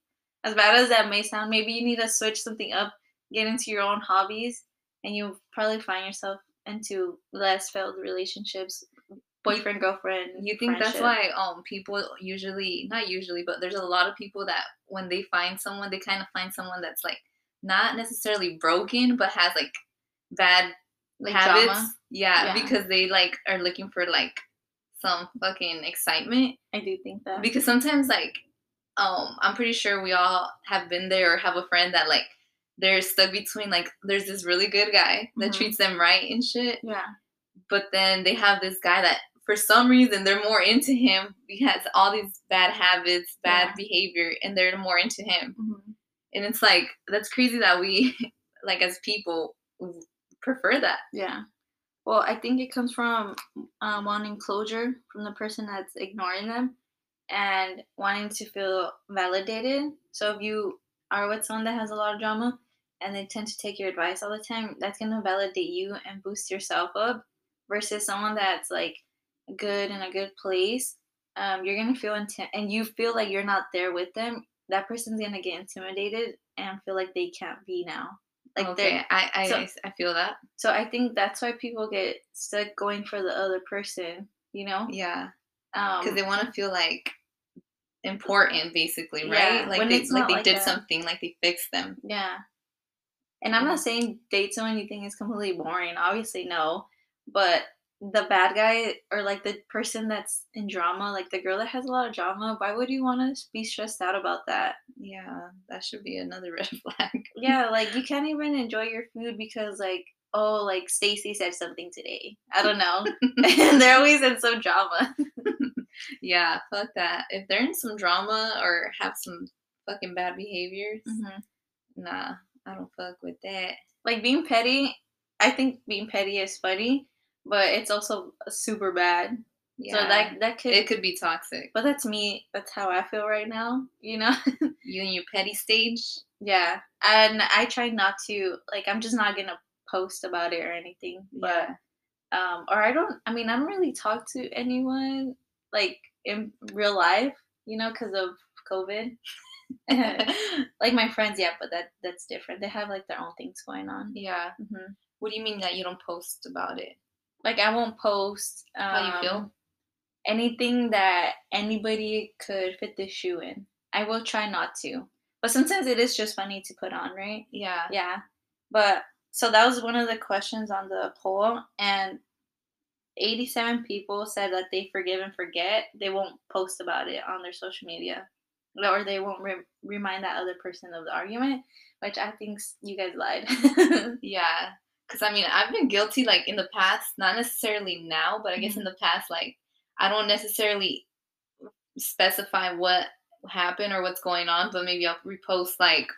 [SPEAKER 2] As bad as that may sound, maybe you need to switch something up, get into your own hobbies, and you'll probably find yourself into less failed relationships, boyfriend girlfriend.
[SPEAKER 1] You think that's why um people usually not usually, but there's a lot of people that when they find someone, they kind of find someone that's like not necessarily broken, but has like bad
[SPEAKER 2] Like
[SPEAKER 1] habits. Yeah,
[SPEAKER 2] Yeah.
[SPEAKER 1] because they like are looking for like some fucking excitement.
[SPEAKER 2] I do think that.
[SPEAKER 1] because sometimes like um i'm pretty sure we all have been there or have a friend that like they're stuck between like there's this really good guy that
[SPEAKER 2] Mhm.
[SPEAKER 1] treats them right and shit
[SPEAKER 2] yeah.
[SPEAKER 1] but then they have this guy that for some reason they're more into him he has all these bad habits bad
[SPEAKER 2] Yeah.
[SPEAKER 1] behavior and they're more into him
[SPEAKER 2] Mhm.
[SPEAKER 1] and it's like that's crazy that we like as people prefer that
[SPEAKER 2] Yeah. Well, I think it comes from um, wanting closure from the person that's ignoring them and wanting to feel validated. So if you are with someone that has a lot of drama and they tend to take your advice all the time, that's going to validate you and boost yourself up versus someone that's like good in a good place. Um, you're to feel intent and you feel like you're not there with them. That person's to get intimidated and feel like they can't be now. Like
[SPEAKER 1] okay i I,
[SPEAKER 2] so-
[SPEAKER 1] I feel that
[SPEAKER 2] so I think that's why people get stuck going for the other person, you know?
[SPEAKER 1] yeah
[SPEAKER 2] Um,
[SPEAKER 1] because they want to feel like important basically
[SPEAKER 2] Yeah,
[SPEAKER 1] right like
[SPEAKER 2] when
[SPEAKER 1] they
[SPEAKER 2] it's
[SPEAKER 1] like they
[SPEAKER 2] like
[SPEAKER 1] did
[SPEAKER 2] that.
[SPEAKER 1] something like they fixed them
[SPEAKER 2] yeah. And I'm not saying date someone you think is completely boring. Obviously, no. But the bad guy or like the person that's in drama, like the girl that has a lot of drama, why would you want to be stressed out about that?
[SPEAKER 1] yeah that should be another red flag
[SPEAKER 2] Yeah, like you can't even enjoy your food because like oh like Stacy said something today. I don't know. and they're always in some drama.
[SPEAKER 1] yeah fuck that if they're in some drama or have some fucking bad behaviors
[SPEAKER 2] Mhm.
[SPEAKER 1] nah i don't fuck with that
[SPEAKER 2] like being petty i think being petty is funny but it's also super bad.
[SPEAKER 1] Yeah.
[SPEAKER 2] so that that could
[SPEAKER 1] it could be toxic.
[SPEAKER 2] But that's me. That's how i feel right now you know?
[SPEAKER 1] You in your petty stage?
[SPEAKER 2] Yeah. And i try not to like i'm just not gonna post about it or anything but um or i don't i mean i don't really talk to anyone like in real life you know because of covid. Like my friends yeah but that that's different. They have like their own things going on.
[SPEAKER 1] Yeah.
[SPEAKER 2] Hmm
[SPEAKER 1] what do you mean that you don't post about it
[SPEAKER 2] like I won't post um,
[SPEAKER 1] How you feel?
[SPEAKER 2] anything that anybody could fit the shoe in. I will try not to, but sometimes it is just funny to put on, right?
[SPEAKER 1] yeah
[SPEAKER 2] Yeah, but so that was one of the questions on the poll, and eighty-seven people said that they forgive and forget. They won't post about it on their social media, or they won't re- remind that other person of the argument. Which I think you guys lied.
[SPEAKER 1] Yeah. Cause I mean, I've been guilty like in the past, not necessarily now, but I guess in the past, like I don't necessarily specify what happened or what's going on, but maybe I'll repost like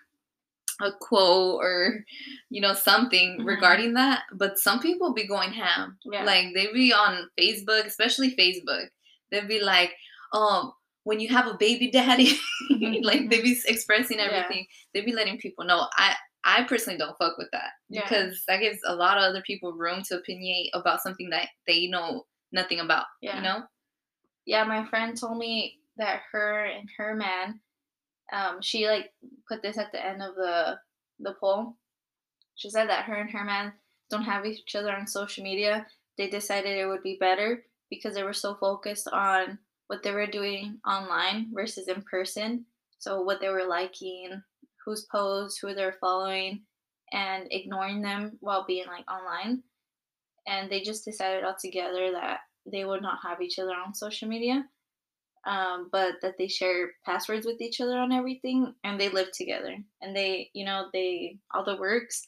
[SPEAKER 1] a quote or you know something
[SPEAKER 2] Mhm.
[SPEAKER 1] regarding that. But some people be going ham.
[SPEAKER 2] Yeah.
[SPEAKER 1] Like they be on Facebook, especially Facebook. They'd be like, um, when you have a baby daddy, like they be expressing
[SPEAKER 2] Yeah.
[SPEAKER 1] everything. They be letting people know. I I personally don't fuck with that
[SPEAKER 2] Yeah.
[SPEAKER 1] because that gives a lot of other people room to opinionate about something that they know nothing about.
[SPEAKER 2] Yeah.
[SPEAKER 1] You know?
[SPEAKER 2] yeah, my friend told me that her and her man, um, she like put this at the end of the the poll. She said that her and her man don't have each other on social media. They decided it would be better because they were so focused on what they were doing online versus in person. So what they were liking, whose posts, who they're following, and ignoring them while being like online. And they just decided all together that they would not have each other on social media, um, but that they share passwords with each other on everything, and they live together, and they, you know, they all the works.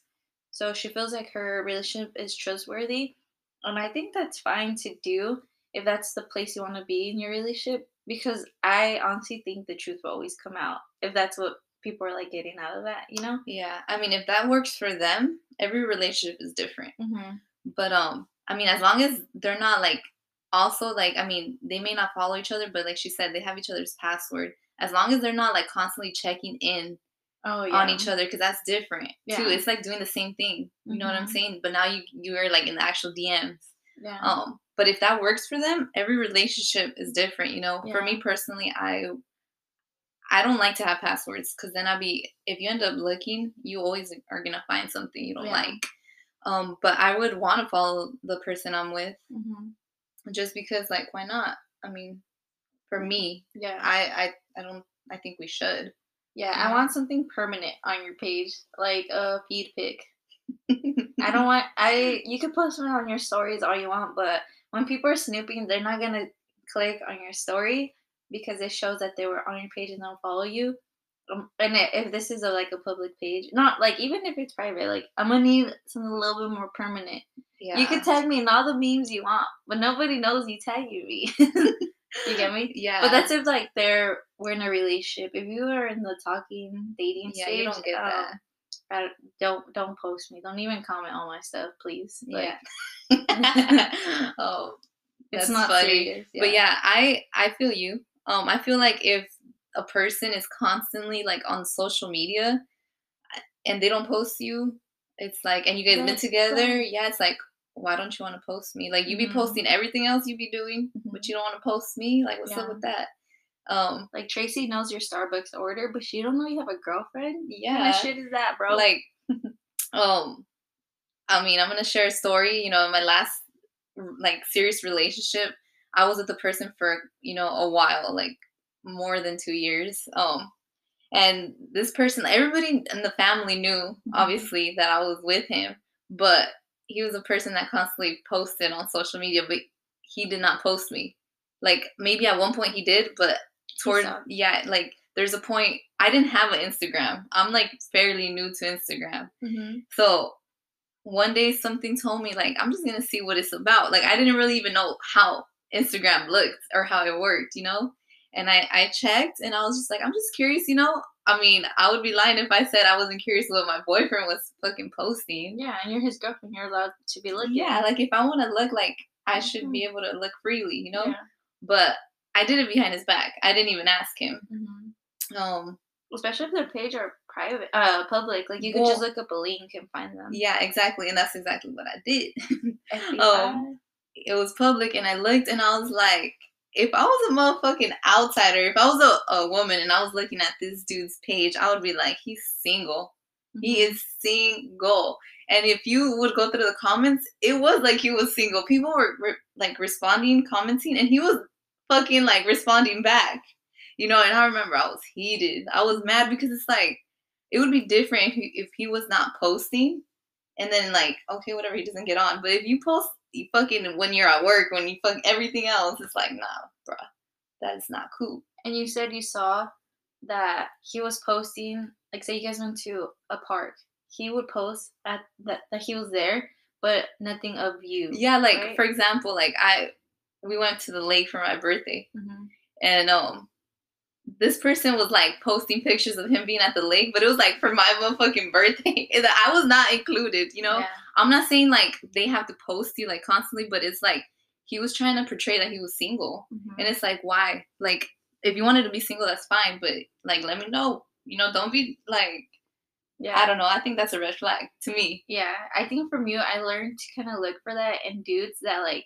[SPEAKER 2] So she feels like her relationship is trustworthy, and I think that's fine to do if that's the place you want to be in your relationship. Because I honestly think the truth will always come out if that's what people are like getting out of that, you know.
[SPEAKER 1] Yeah. I mean, if that works for them, every relationship is different.
[SPEAKER 2] Mm-hmm.
[SPEAKER 1] But um, I mean, as long as they're not like also like I mean, they may not follow each other, but like she said, they have each other's password. As long as they're not like constantly checking in
[SPEAKER 2] Oh yeah.
[SPEAKER 1] on each other, because that's different too.
[SPEAKER 2] Yeah.
[SPEAKER 1] It's like doing the same thing. You know what I'm
[SPEAKER 2] Mhm.
[SPEAKER 1] saying? But now you you are like in the actual DMs.
[SPEAKER 2] Yeah.
[SPEAKER 1] Um, but if that works for them, every relationship is different. You know, for me personally, I I don't like to have passwords because then I'll be if you end up looking, you always are gonna find something you don't
[SPEAKER 2] Yeah.
[SPEAKER 1] like. Um, but I would want to follow the person I'm with
[SPEAKER 2] hmm
[SPEAKER 1] just because, like, why not? I mean, for me,
[SPEAKER 2] Yeah.
[SPEAKER 1] I I I don't. I think we should.
[SPEAKER 2] Yeah,
[SPEAKER 1] Yeah.
[SPEAKER 2] I want something permanent on your page, like a feed pic. I don't want I you can post it on your stories all you want, but when people are snooping, they're not gonna click on your story because it shows that they were on your page and they'll follow you. Um, and if this is a like a public page, not like even if it's private, like I'm gonna need something a little bit more permanent.
[SPEAKER 1] Yeah.
[SPEAKER 2] You can tag me in all the memes you want, but nobody knows you tagging me. you get me?
[SPEAKER 1] Yeah.
[SPEAKER 2] But that's if like they're we're in a relationship. If you are in the talking dating
[SPEAKER 1] Yeah,
[SPEAKER 2] stage,
[SPEAKER 1] you don't get
[SPEAKER 2] um,
[SPEAKER 1] that.
[SPEAKER 2] I- don't don't post me. Don't even comment on my stuff, please. Like,
[SPEAKER 1] yeah. oh,
[SPEAKER 2] it's
[SPEAKER 1] That's
[SPEAKER 2] not
[SPEAKER 1] funny.
[SPEAKER 2] serious.
[SPEAKER 1] But yeah, I I feel you. Um, I feel like if a person is constantly like on social media and they don't post you, it's like, and you guys been together,
[SPEAKER 2] so-
[SPEAKER 1] yeah, it's like, why don't you want to post me? Like you be
[SPEAKER 2] Mhm.
[SPEAKER 1] posting everything else you be doing,
[SPEAKER 2] Mhm.
[SPEAKER 1] but you don't want to post me. Like what's up with that? Um,
[SPEAKER 2] like Tracy knows your Starbucks order, but she don't know you have a girlfriend. What
[SPEAKER 1] yeah,
[SPEAKER 2] kind of shit is that, bro?
[SPEAKER 1] like um i mean i'm gonna share a story you know in my last like serious relationship i was with the person for you know a while like more than two years um and this person everybody in the family knew obviously that i was with him but he was a person that constantly posted on social media but he did not post me. Like maybe at one point he did but toward yeah like there's a point i didn't have an instagram. I'm like fairly new to instagram.
[SPEAKER 2] Hmm
[SPEAKER 1] so one day something told me like I'm just gonna see what it's about. Like I didn't really even know how Instagram looked or how it worked, you know? And I, I checked and I was just like, I'm just curious, you know? I mean, I would be lying if I said I wasn't curious what my boyfriend was fucking posting.
[SPEAKER 2] Yeah, and you're his girlfriend. You're allowed to be looking.
[SPEAKER 1] Yeah, like if I wanna look like I should be able to look freely, you know?
[SPEAKER 2] Yeah.
[SPEAKER 1] But I did it behind his back. I didn't even ask him.
[SPEAKER 2] Mhm.
[SPEAKER 1] Um
[SPEAKER 2] Especially if their page are private, uh, public. Like you could just look up a link and find them.
[SPEAKER 1] yeah, exactly. And that's exactly what I did. Um, it was public and I looked and I was like, if I was a motherfucking outsider, if I was a, a woman and I was looking at this dude's page, I would be like, he's single. He
[SPEAKER 2] Mhm.
[SPEAKER 1] is single. And if you would go through the comments, it was like he was single. People were re- like responding, commenting, and he was fucking like responding back. You know, and I remember I was heated. I was mad because it's like it would be different if he, if he was not posting and then like okay whatever he doesn't get on but if you post you fucking when you're at work when you fuck everything else it's like nah bruh that's not cool
[SPEAKER 2] And you said you saw that he was posting, like, say you guys went to a park. He would post at that that he was there, but nothing of you.
[SPEAKER 1] yeah like
[SPEAKER 2] right?
[SPEAKER 1] for example like i we went to the lake for my birthday
[SPEAKER 2] Mhm.
[SPEAKER 1] and um this person was like posting pictures of him being at the lake but it was like for my motherfucking birthday and i was not included you know
[SPEAKER 2] Yeah.
[SPEAKER 1] I'm not saying like they have to post you like constantly but it's like he was trying to portray that he was single
[SPEAKER 2] Mhm.
[SPEAKER 1] And it's like, why? Like, if you wanted to be single, that's fine, but like, let me know. You know, don't be like
[SPEAKER 2] Yeah.
[SPEAKER 1] I don't know. I think that's a red flag to me.
[SPEAKER 2] Yeah, I think from you, I learned to kind of look for that in dudes that like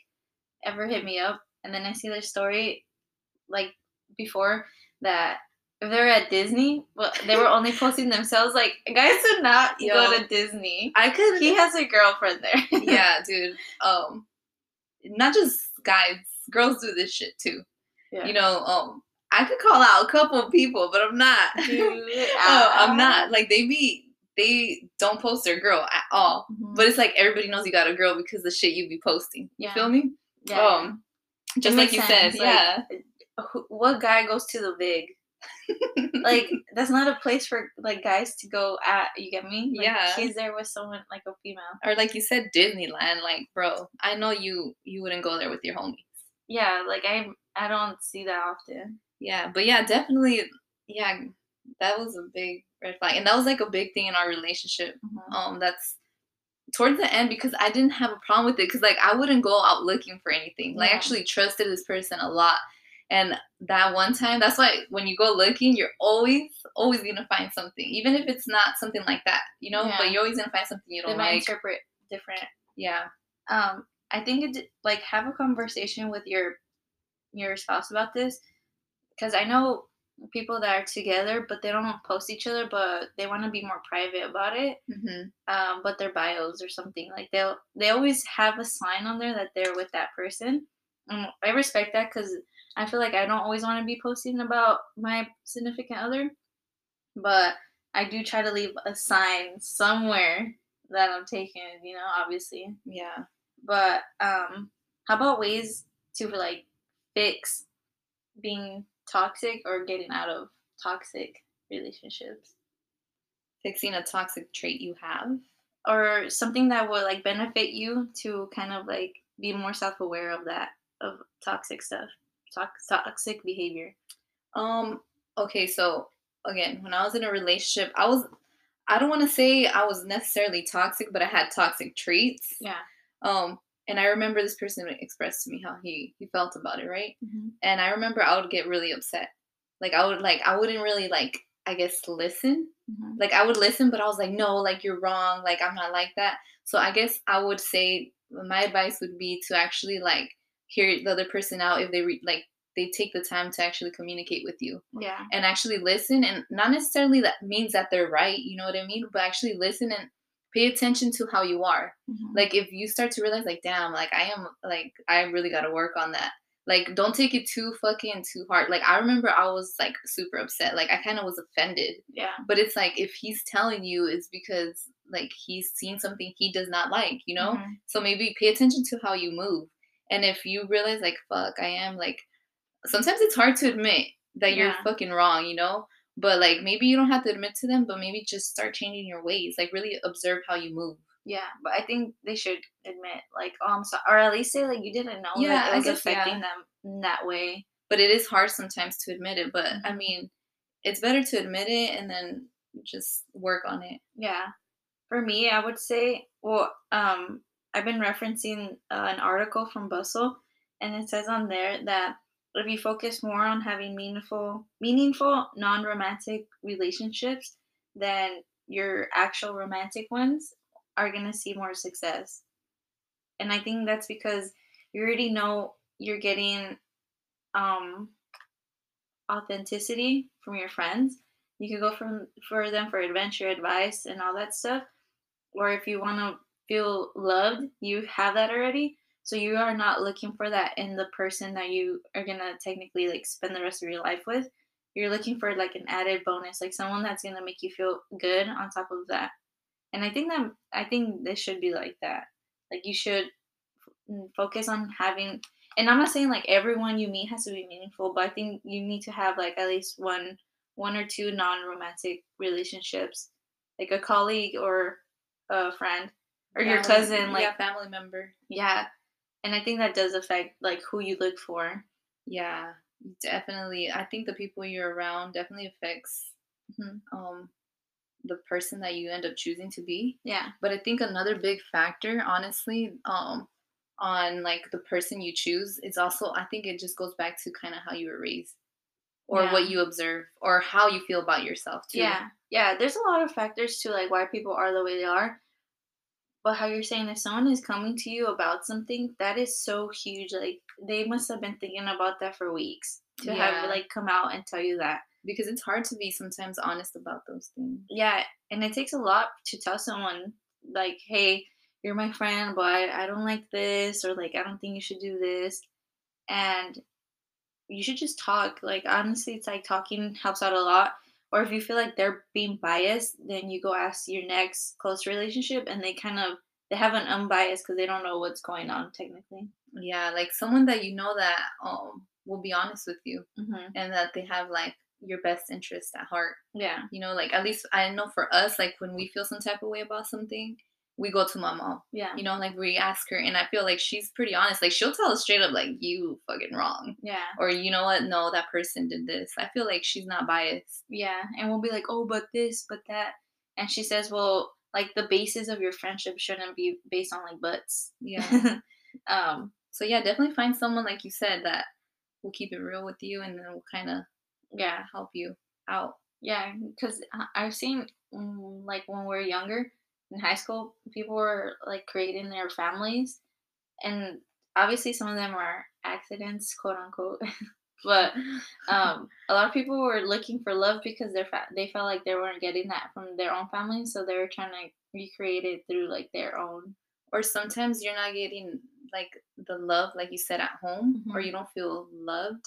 [SPEAKER 2] ever hit me up, and then I see their story like before that if they're at Disney, well, they were only posting themselves. Like guys do not
[SPEAKER 1] Yo.
[SPEAKER 2] go to Disney.
[SPEAKER 1] I could.
[SPEAKER 2] He has a girlfriend there.
[SPEAKER 1] yeah, dude. Um, not just guys, girls do this shit too.
[SPEAKER 2] Yeah.
[SPEAKER 1] You know, um, I could call out a couple of people, but I'm not.
[SPEAKER 2] Dude,
[SPEAKER 1] oh, I'm not. Like they be, they don't post their girl at all.
[SPEAKER 2] Mhm.
[SPEAKER 1] But it's like everybody knows you got a girl because the shit you be posting. You
[SPEAKER 2] Yeah.
[SPEAKER 1] feel me?
[SPEAKER 2] yeah.
[SPEAKER 1] Um, just like you
[SPEAKER 2] sense,
[SPEAKER 1] said,
[SPEAKER 2] like-
[SPEAKER 1] yeah.
[SPEAKER 2] What guy goes to the big? Like that's not a place for like guys to go at. You get me? Like,
[SPEAKER 1] Yeah.
[SPEAKER 2] He's there with someone like a female.
[SPEAKER 1] or like you said, Disneyland. Like, bro, I know you you wouldn't go there with your homie.
[SPEAKER 2] Yeah, like I I don't see that often.
[SPEAKER 1] Yeah, but yeah, definitely. Yeah, that was a big red flag, and that was like a big thing in our relationship.
[SPEAKER 2] Mhm.
[SPEAKER 1] Um, that's towards the end because I didn't have a problem with it because like I wouldn't go out looking for anything. Like, I actually trusted this person a lot, and that one time, that's why when you go looking, you're always always gonna find something, even if it's not something like that, you know.
[SPEAKER 2] Yeah.
[SPEAKER 1] But you're always gonna find something you don't they
[SPEAKER 2] might
[SPEAKER 1] like.
[SPEAKER 2] interpret different.
[SPEAKER 1] Yeah,
[SPEAKER 2] Um, I think it like have a conversation with your your spouse about this because I know people that are together but they don't post each other but they want to be more private about it
[SPEAKER 1] hmm
[SPEAKER 2] um, but their bios or something like they'll they always have a sign on there that they're with that person and i respect that because i feel like i don't always want to be posting about my significant other but i do try to leave a sign somewhere that i'm taking you know obviously
[SPEAKER 1] yeah.
[SPEAKER 2] but um how about ways to like fix being toxic or getting out of toxic relationships
[SPEAKER 1] Fixing a toxic trait you have.
[SPEAKER 2] or something that would like benefit you to kind of like be more self-aware of that of toxic stuff toxic behavior
[SPEAKER 1] Um, okay, so again, when I was in a relationship, I was I don't want to say I was necessarily toxic, but I had toxic traits.
[SPEAKER 2] yeah
[SPEAKER 1] Um, and I remember this person expressed to me how he he felt about it, right?
[SPEAKER 2] mm-hmm.
[SPEAKER 1] And I remember I would get really upset. Like I would like I wouldn't really like I guess listen.
[SPEAKER 2] Mm-hmm.
[SPEAKER 1] Like I would listen, but I was like, no, like you're wrong. Like I'm not like that. So I guess I would say my advice would be to actually like hear the other person out if they re- like they take the time to actually communicate with you.
[SPEAKER 2] Yeah.
[SPEAKER 1] And actually listen and not necessarily that means that they're right you know what i mean? But actually listen and pay attention to how you are.
[SPEAKER 2] Mhm.
[SPEAKER 1] like if you start to realize like damn like i am like i really got to work on that. Like don't take it too fucking too hard. Like i remember i was like super upset. Like i kind of was offended.
[SPEAKER 2] Yeah.
[SPEAKER 1] But it's like if he's telling you it's because like he's seen something he does not like you know?
[SPEAKER 2] Mhm.
[SPEAKER 1] so maybe pay attention to how you move. And if you realize like fuck, I am like sometimes it's hard to admit that you're fucking wrong, you know? But like maybe you don't have to admit to them, but maybe just start changing your ways. Like really observe how you move.
[SPEAKER 2] yeah but i think they should admit like oh i'm sorry or at least say like you didn't know
[SPEAKER 1] Yeah,
[SPEAKER 2] that
[SPEAKER 1] I
[SPEAKER 2] it was
[SPEAKER 1] guess, yeah.
[SPEAKER 2] them in that way
[SPEAKER 1] But it is hard sometimes to admit it. But I
[SPEAKER 2] Mhm.
[SPEAKER 1] mean, it's better to admit it and then just work on it.
[SPEAKER 2] Yeah. For me, I would say, well, um, I've been referencing uh, an article from Bustle, and it says on there that if you focus more on having meaningful, meaningful, non-romantic relationships, then your actual romantic ones are gonna see more success. And I think that's because you already know you're getting um authenticity from your friends. You can go from for them for adventure advice and all that stuff. Or if you want to feel loved, you have that already. So you are not looking for that in the person that you are gonna technically like spend the rest of your life with. You're looking for like an added bonus, like someone that's gonna make you feel good on top of that. And I think that I think this should be like that. Like you should f- mm, focus on having and I'm not saying like everyone you meet has to be meaningful, but I think you need to have like at least one one or two non-romantic relationships, like a colleague or a friend or your cousin, like
[SPEAKER 1] yeah, family member.
[SPEAKER 2] yeah. And I think that does affect like who you look for.
[SPEAKER 1] Yeah, definitely. I think the people you're around definitely affects
[SPEAKER 2] Mhm.
[SPEAKER 1] um the person that you end up choosing to be.
[SPEAKER 2] Yeah.
[SPEAKER 1] But I think another big factor, honestly, um, on like the person you choose is also I think it just goes back to kind of how you were raised. or
[SPEAKER 2] Yeah.
[SPEAKER 1] what you observe or how you feel about yourself too.
[SPEAKER 2] Yeah, yeah. There's a lot of factors to like why people are the way they are. But how you're saying if someone is coming to you about something, that is so huge. Like they must have been thinking about that for weeks to
[SPEAKER 1] Yeah.
[SPEAKER 2] have like come out and tell you that.
[SPEAKER 1] Because it's hard to be sometimes honest about those things.
[SPEAKER 2] Yeah, and it takes a lot to tell someone like, "Hey, you're my friend, but I, I don't like this," or like, "I don't think you should do this," and you should just talk. Like honestly, it's like talking helps out a lot. Or if you feel like they're being biased, then you go ask your next close relationship, and they kind of they have an unbiased because they don't know what's going on technically.
[SPEAKER 1] Yeah, like someone that you know that um will be honest with you
[SPEAKER 2] hmm
[SPEAKER 1] and that they have like your best interest at heart.
[SPEAKER 2] Yeah,
[SPEAKER 1] You know, like at least I know for us, like when we feel some type of way about something, we go to my mom.
[SPEAKER 2] yeah,
[SPEAKER 1] You know, like we ask her, and I feel like she's pretty honest. Like she'll tell us straight up, like you fucking wrong,
[SPEAKER 2] yeah,
[SPEAKER 1] or you know what? No, that person did this. I feel like she's not biased.
[SPEAKER 2] yeah. And we'll be like, "Oh, but this, but that," and she says, "Well, like the basis of your friendship shouldn't be based on like butts."
[SPEAKER 1] Yeah.
[SPEAKER 2] um,
[SPEAKER 1] so yeah, definitely find someone like you said that will keep it real with you, and then will kind of
[SPEAKER 2] yeah,
[SPEAKER 1] help you out.
[SPEAKER 2] yeah. Because I've seen mm, like when we're younger in high school, people were like creating their families, and obviously some of them are accidents, quote unquote. but um, a lot of people were looking for love because they fa- they felt like they weren't getting that from their own family, so they were trying to recreate it through like their own.
[SPEAKER 1] or sometimes you're not getting like the love like you said at home or
[SPEAKER 2] Mhm.
[SPEAKER 1] you don't feel loved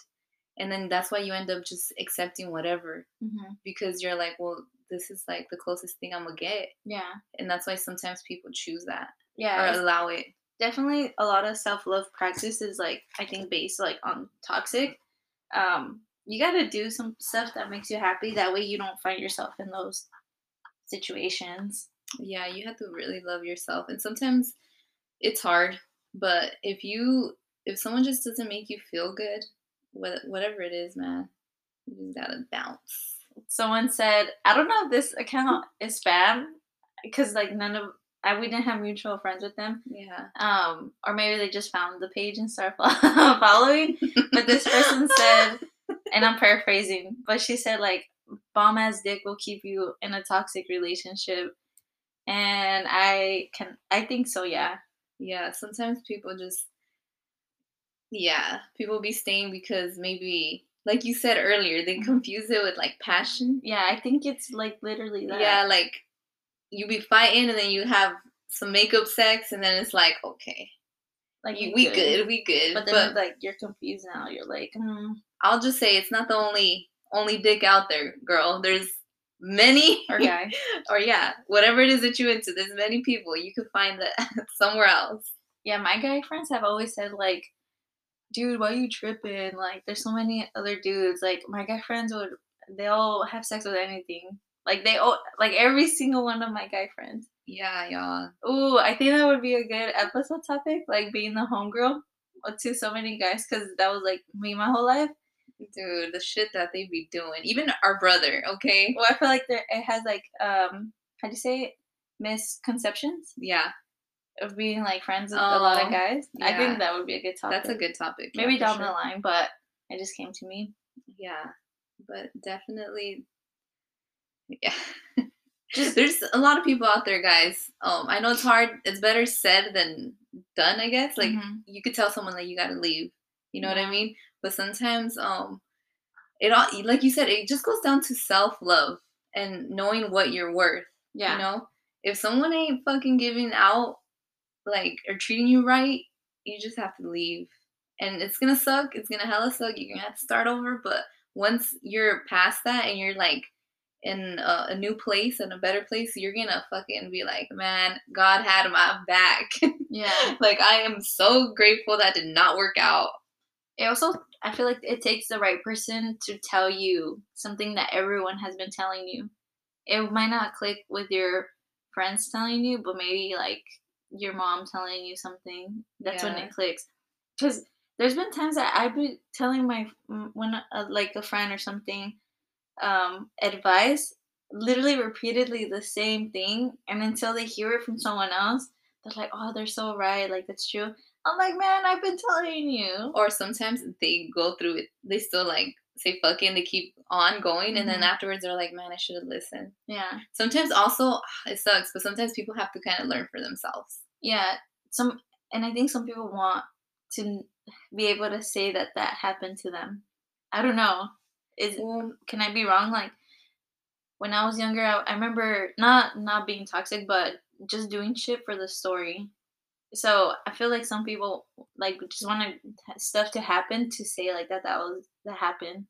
[SPEAKER 1] and then that's why you end up just accepting whatever
[SPEAKER 2] Mm-hmm.
[SPEAKER 1] because you're like well this is like the closest thing i'm gonna get
[SPEAKER 2] Yeah,
[SPEAKER 1] and that's why sometimes people choose that
[SPEAKER 2] yeah.
[SPEAKER 1] or allow it
[SPEAKER 2] definitely a lot of self love practice is like I think based like on toxic. Um, you got to do some stuff that makes you happy. That way you don't find yourself in those situations.
[SPEAKER 1] yeah you have to really love yourself and sometimes it's hard but if you if someone just doesn't make you feel good what, whatever it is man you just gotta bounce
[SPEAKER 2] Someone said, I don't know if this account is spam because like none of I we didn't have mutual friends with them.
[SPEAKER 1] yeah
[SPEAKER 2] Um, or maybe they just found the page and started following. But this person said, and I'm paraphrasing, but she said like bomb ass dick will keep you in a toxic relationship. And I can I think so, yeah.
[SPEAKER 1] Yeah, sometimes people just yeah, people be staying because maybe like you said earlier, they confuse it with like passion.
[SPEAKER 2] Yeah, I think it's like literally that.
[SPEAKER 1] Yeah, like you be fighting and then you have some makeup sex and then it's like, okay,
[SPEAKER 2] like
[SPEAKER 1] you, we good, we good.
[SPEAKER 2] But
[SPEAKER 1] But,
[SPEAKER 2] then like you're confused now. You're like, mm,
[SPEAKER 1] I'll just say it's not the only only dick out there, girl. There's many
[SPEAKER 2] or guy.
[SPEAKER 1] or yeah, whatever it is that you into, there's many people. You could find that somewhere else.
[SPEAKER 2] yeah, my guy friends have always said like, dude, why you tripping? Like, there's so many other dudes. Like, my guy friends would they all have sex with anything. Like they all like every single one of my guy friends.
[SPEAKER 1] Yeah, y'all.
[SPEAKER 2] Ooh, I think that would be a good episode topic, like being the homegirl to so many guys, because that was like me my whole life.
[SPEAKER 1] Dude, the shit that they be doing. Even our brother, okay?
[SPEAKER 2] Well, I feel like there it has like um how do you say it? misconceptions
[SPEAKER 1] Yeah,
[SPEAKER 2] of being like friends with a lot
[SPEAKER 1] Oh,
[SPEAKER 2] of guys. I think that would be a good topic.
[SPEAKER 1] that's a good topic.
[SPEAKER 2] maybe
[SPEAKER 1] for
[SPEAKER 2] down
[SPEAKER 1] sure.
[SPEAKER 2] the line, but it just came to me.
[SPEAKER 1] Yeah, but definitely, yeah. Just there's a lot of people out there, guys. Um, I know it's hard. It's better said than done, I guess. Like
[SPEAKER 2] Mhm.
[SPEAKER 1] you could tell someone that you gotta leave. You know what I mean? But sometimes, um, it all like you said, it just goes down to self love and knowing what you're worth.
[SPEAKER 2] yeah,
[SPEAKER 1] You know, if someone ain't fucking giving out, like, or treating you right, you just have to leave. And it's gonna suck. It's gonna hella suck. You're gonna have to start over. But once you're past that and you're like in a, a new place and a better place, you're gonna fucking be like, man, God had my back.
[SPEAKER 2] yeah.
[SPEAKER 1] like, I am so grateful that did not work out.
[SPEAKER 2] It also, I feel like it takes the right person to tell you something that everyone has been telling you. It might not click with your friends telling you, but maybe like your mom telling you something. That's when it clicks. Because there's been times that I've been telling my when uh, like a friend or something um advice literally repeatedly the same thing and until they hear it from someone else they're like oh they're so right like that's true i'm like man i've been telling you
[SPEAKER 1] Or sometimes they go through it, they still like say fuck it and they keep on going and then
[SPEAKER 2] Mhm.
[SPEAKER 1] afterwards they're like, Man, I should have listened.
[SPEAKER 2] Yeah.
[SPEAKER 1] Sometimes also it sucks, but sometimes people have to kind of learn for themselves.
[SPEAKER 2] Yeah. Some and I think some people want to be able to say that that happened to them. I don't know. Is
[SPEAKER 1] Well,
[SPEAKER 2] can I be wrong? Like when I was younger, I, I remember not not being toxic, but just doing shit for the story. So I feel like some people like just want to stuff to happen to say like that that was that happened.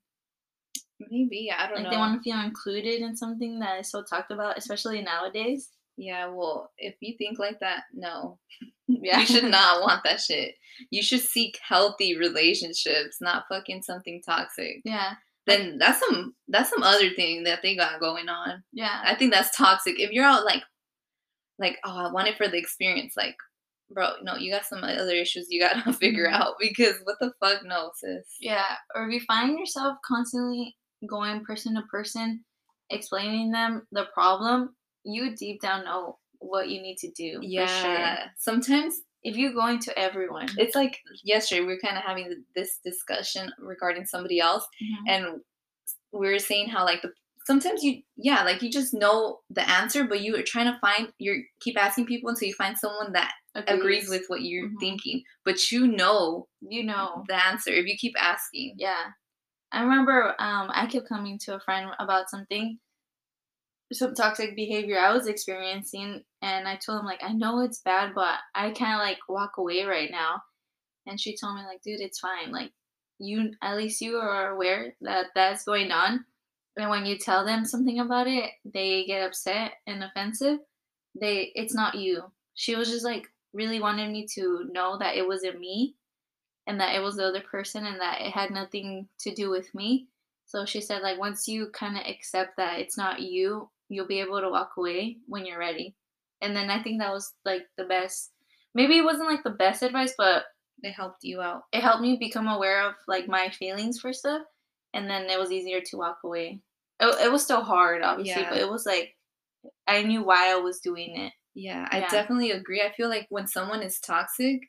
[SPEAKER 1] maybe, I don't
[SPEAKER 2] Like
[SPEAKER 1] know.
[SPEAKER 2] they want to feel included in something that is so talked about, especially nowadays.
[SPEAKER 1] Yeah, well, if you think like that, no.
[SPEAKER 2] Yeah.
[SPEAKER 1] You should not want that shit. You should seek healthy relationships, not fucking something toxic.
[SPEAKER 2] Yeah.
[SPEAKER 1] Then that's some that's some other thing that they got going on.
[SPEAKER 2] Yeah.
[SPEAKER 1] I think that's toxic. If you're out like like, oh, I want it for the experience, like, bro, no, you got some other issues you gotta figure
[SPEAKER 2] Mhm.
[SPEAKER 1] out because what the fuck no, sis.
[SPEAKER 2] Yeah, or if you find yourself constantly going person to person, explaining them the problem, you deep down know what you need to do.
[SPEAKER 1] Yeah.
[SPEAKER 2] For sure.
[SPEAKER 1] Sometimes
[SPEAKER 2] If you're going to everyone,
[SPEAKER 1] it's like yesterday we were kind of having this discussion regarding somebody else
[SPEAKER 2] Mhm.
[SPEAKER 1] and we were saying how like the sometimes you yeah like you just know the answer but you are trying to find you keep asking people until you find someone that agrees with what you're
[SPEAKER 2] Mhm.
[SPEAKER 1] thinking but you know
[SPEAKER 2] you know.
[SPEAKER 1] the answer if you keep asking
[SPEAKER 2] Yeah. I remember um I kept coming to a friend about something some toxic behavior I was experiencing and I told him like I know it's bad but I can't like walk away right now. And she told me like dude it's fine like you at least you are aware that that's going on and when you tell them something about it they get upset and offensive they it's not you she was just like really wanted me to know that it wasn't me and that it was the other person and that it had nothing to do with me. So she said like once you kind of accept that it's not you you'll be able to walk away when you're ready. And then i think that was like the best maybe it wasn't like the best advice but
[SPEAKER 1] it helped you out.
[SPEAKER 2] It helped me become aware of like my feelings for stuff and then it was easier to walk away. It, it was still hard obviously
[SPEAKER 1] Yeah.
[SPEAKER 2] but it was like i knew why i was doing it
[SPEAKER 1] yeah i
[SPEAKER 2] Yeah.
[SPEAKER 1] definitely agree i feel like when someone is toxic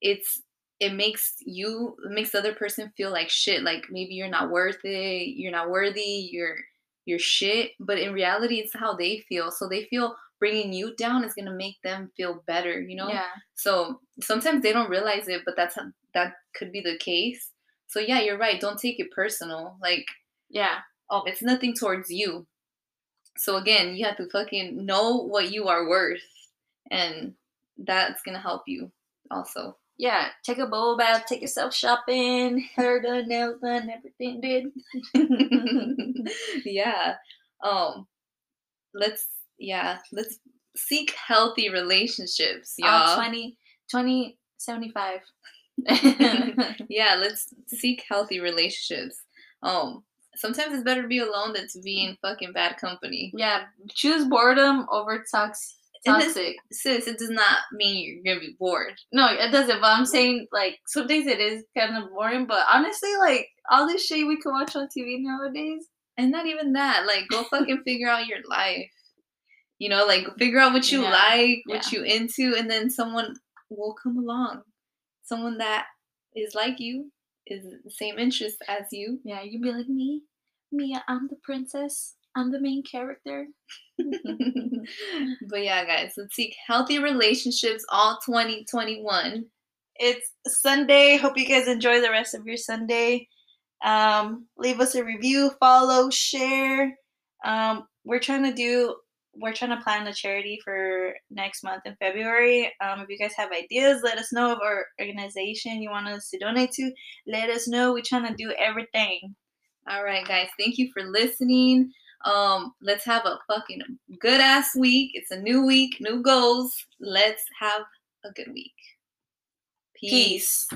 [SPEAKER 1] it's it makes you it makes the other person feel like shit like maybe you're not worth it you're not worthy you're you're shit but in reality it's how they feel so they feel bringing you down is going to make them feel better you know?
[SPEAKER 2] Yeah.
[SPEAKER 1] So sometimes they don't realize it but that's how, that could be the case. So yeah you're right don't take it personal like
[SPEAKER 2] yeah.
[SPEAKER 1] oh it's nothing towards you. So again you have to fucking know what you are worth and that's gonna help you also.
[SPEAKER 2] Yeah take a bubble bath take yourself shopping hair done nails done everything did
[SPEAKER 1] yeah um let's yeah let's seek healthy relationships
[SPEAKER 2] all
[SPEAKER 1] y'all.
[SPEAKER 2] 20 20 75
[SPEAKER 1] yeah let's seek healthy relationships. Um sometimes it's better to be alone than to be in fucking bad company.
[SPEAKER 2] Yeah choose boredom over tox-
[SPEAKER 1] And this- sis it does not mean you're gonna be bored
[SPEAKER 2] no it doesn't but i'm saying like some days it is kind of boring but honestly like all this shit we can watch on tv nowadays
[SPEAKER 1] And not even that. Like, go fucking figure out your life. You know, like figure out what you
[SPEAKER 2] Yeah,
[SPEAKER 1] like, what
[SPEAKER 2] yeah.
[SPEAKER 1] you into, and then someone will come along. Someone that is like you, is the same interest as you.
[SPEAKER 2] yeah you'd be like me Mia, i'm the princess i'm the main character
[SPEAKER 1] but yeah, guys, let's seek healthy relationships all 2021.
[SPEAKER 2] it's Sunday. Hope you guys enjoy the rest of your Sunday. Um, leave us a review, follow, share. Um, we're trying to do we're trying to plan a charity for next month in February. Um, if you guys have ideas, let us know of our organization you want us to donate to. Let us know. We're trying to do everything.
[SPEAKER 1] All right, guys, thank you for listening. Um, let's have a fucking good ass week. It's a new week, new goals. Let's have a good week.
[SPEAKER 2] Peace.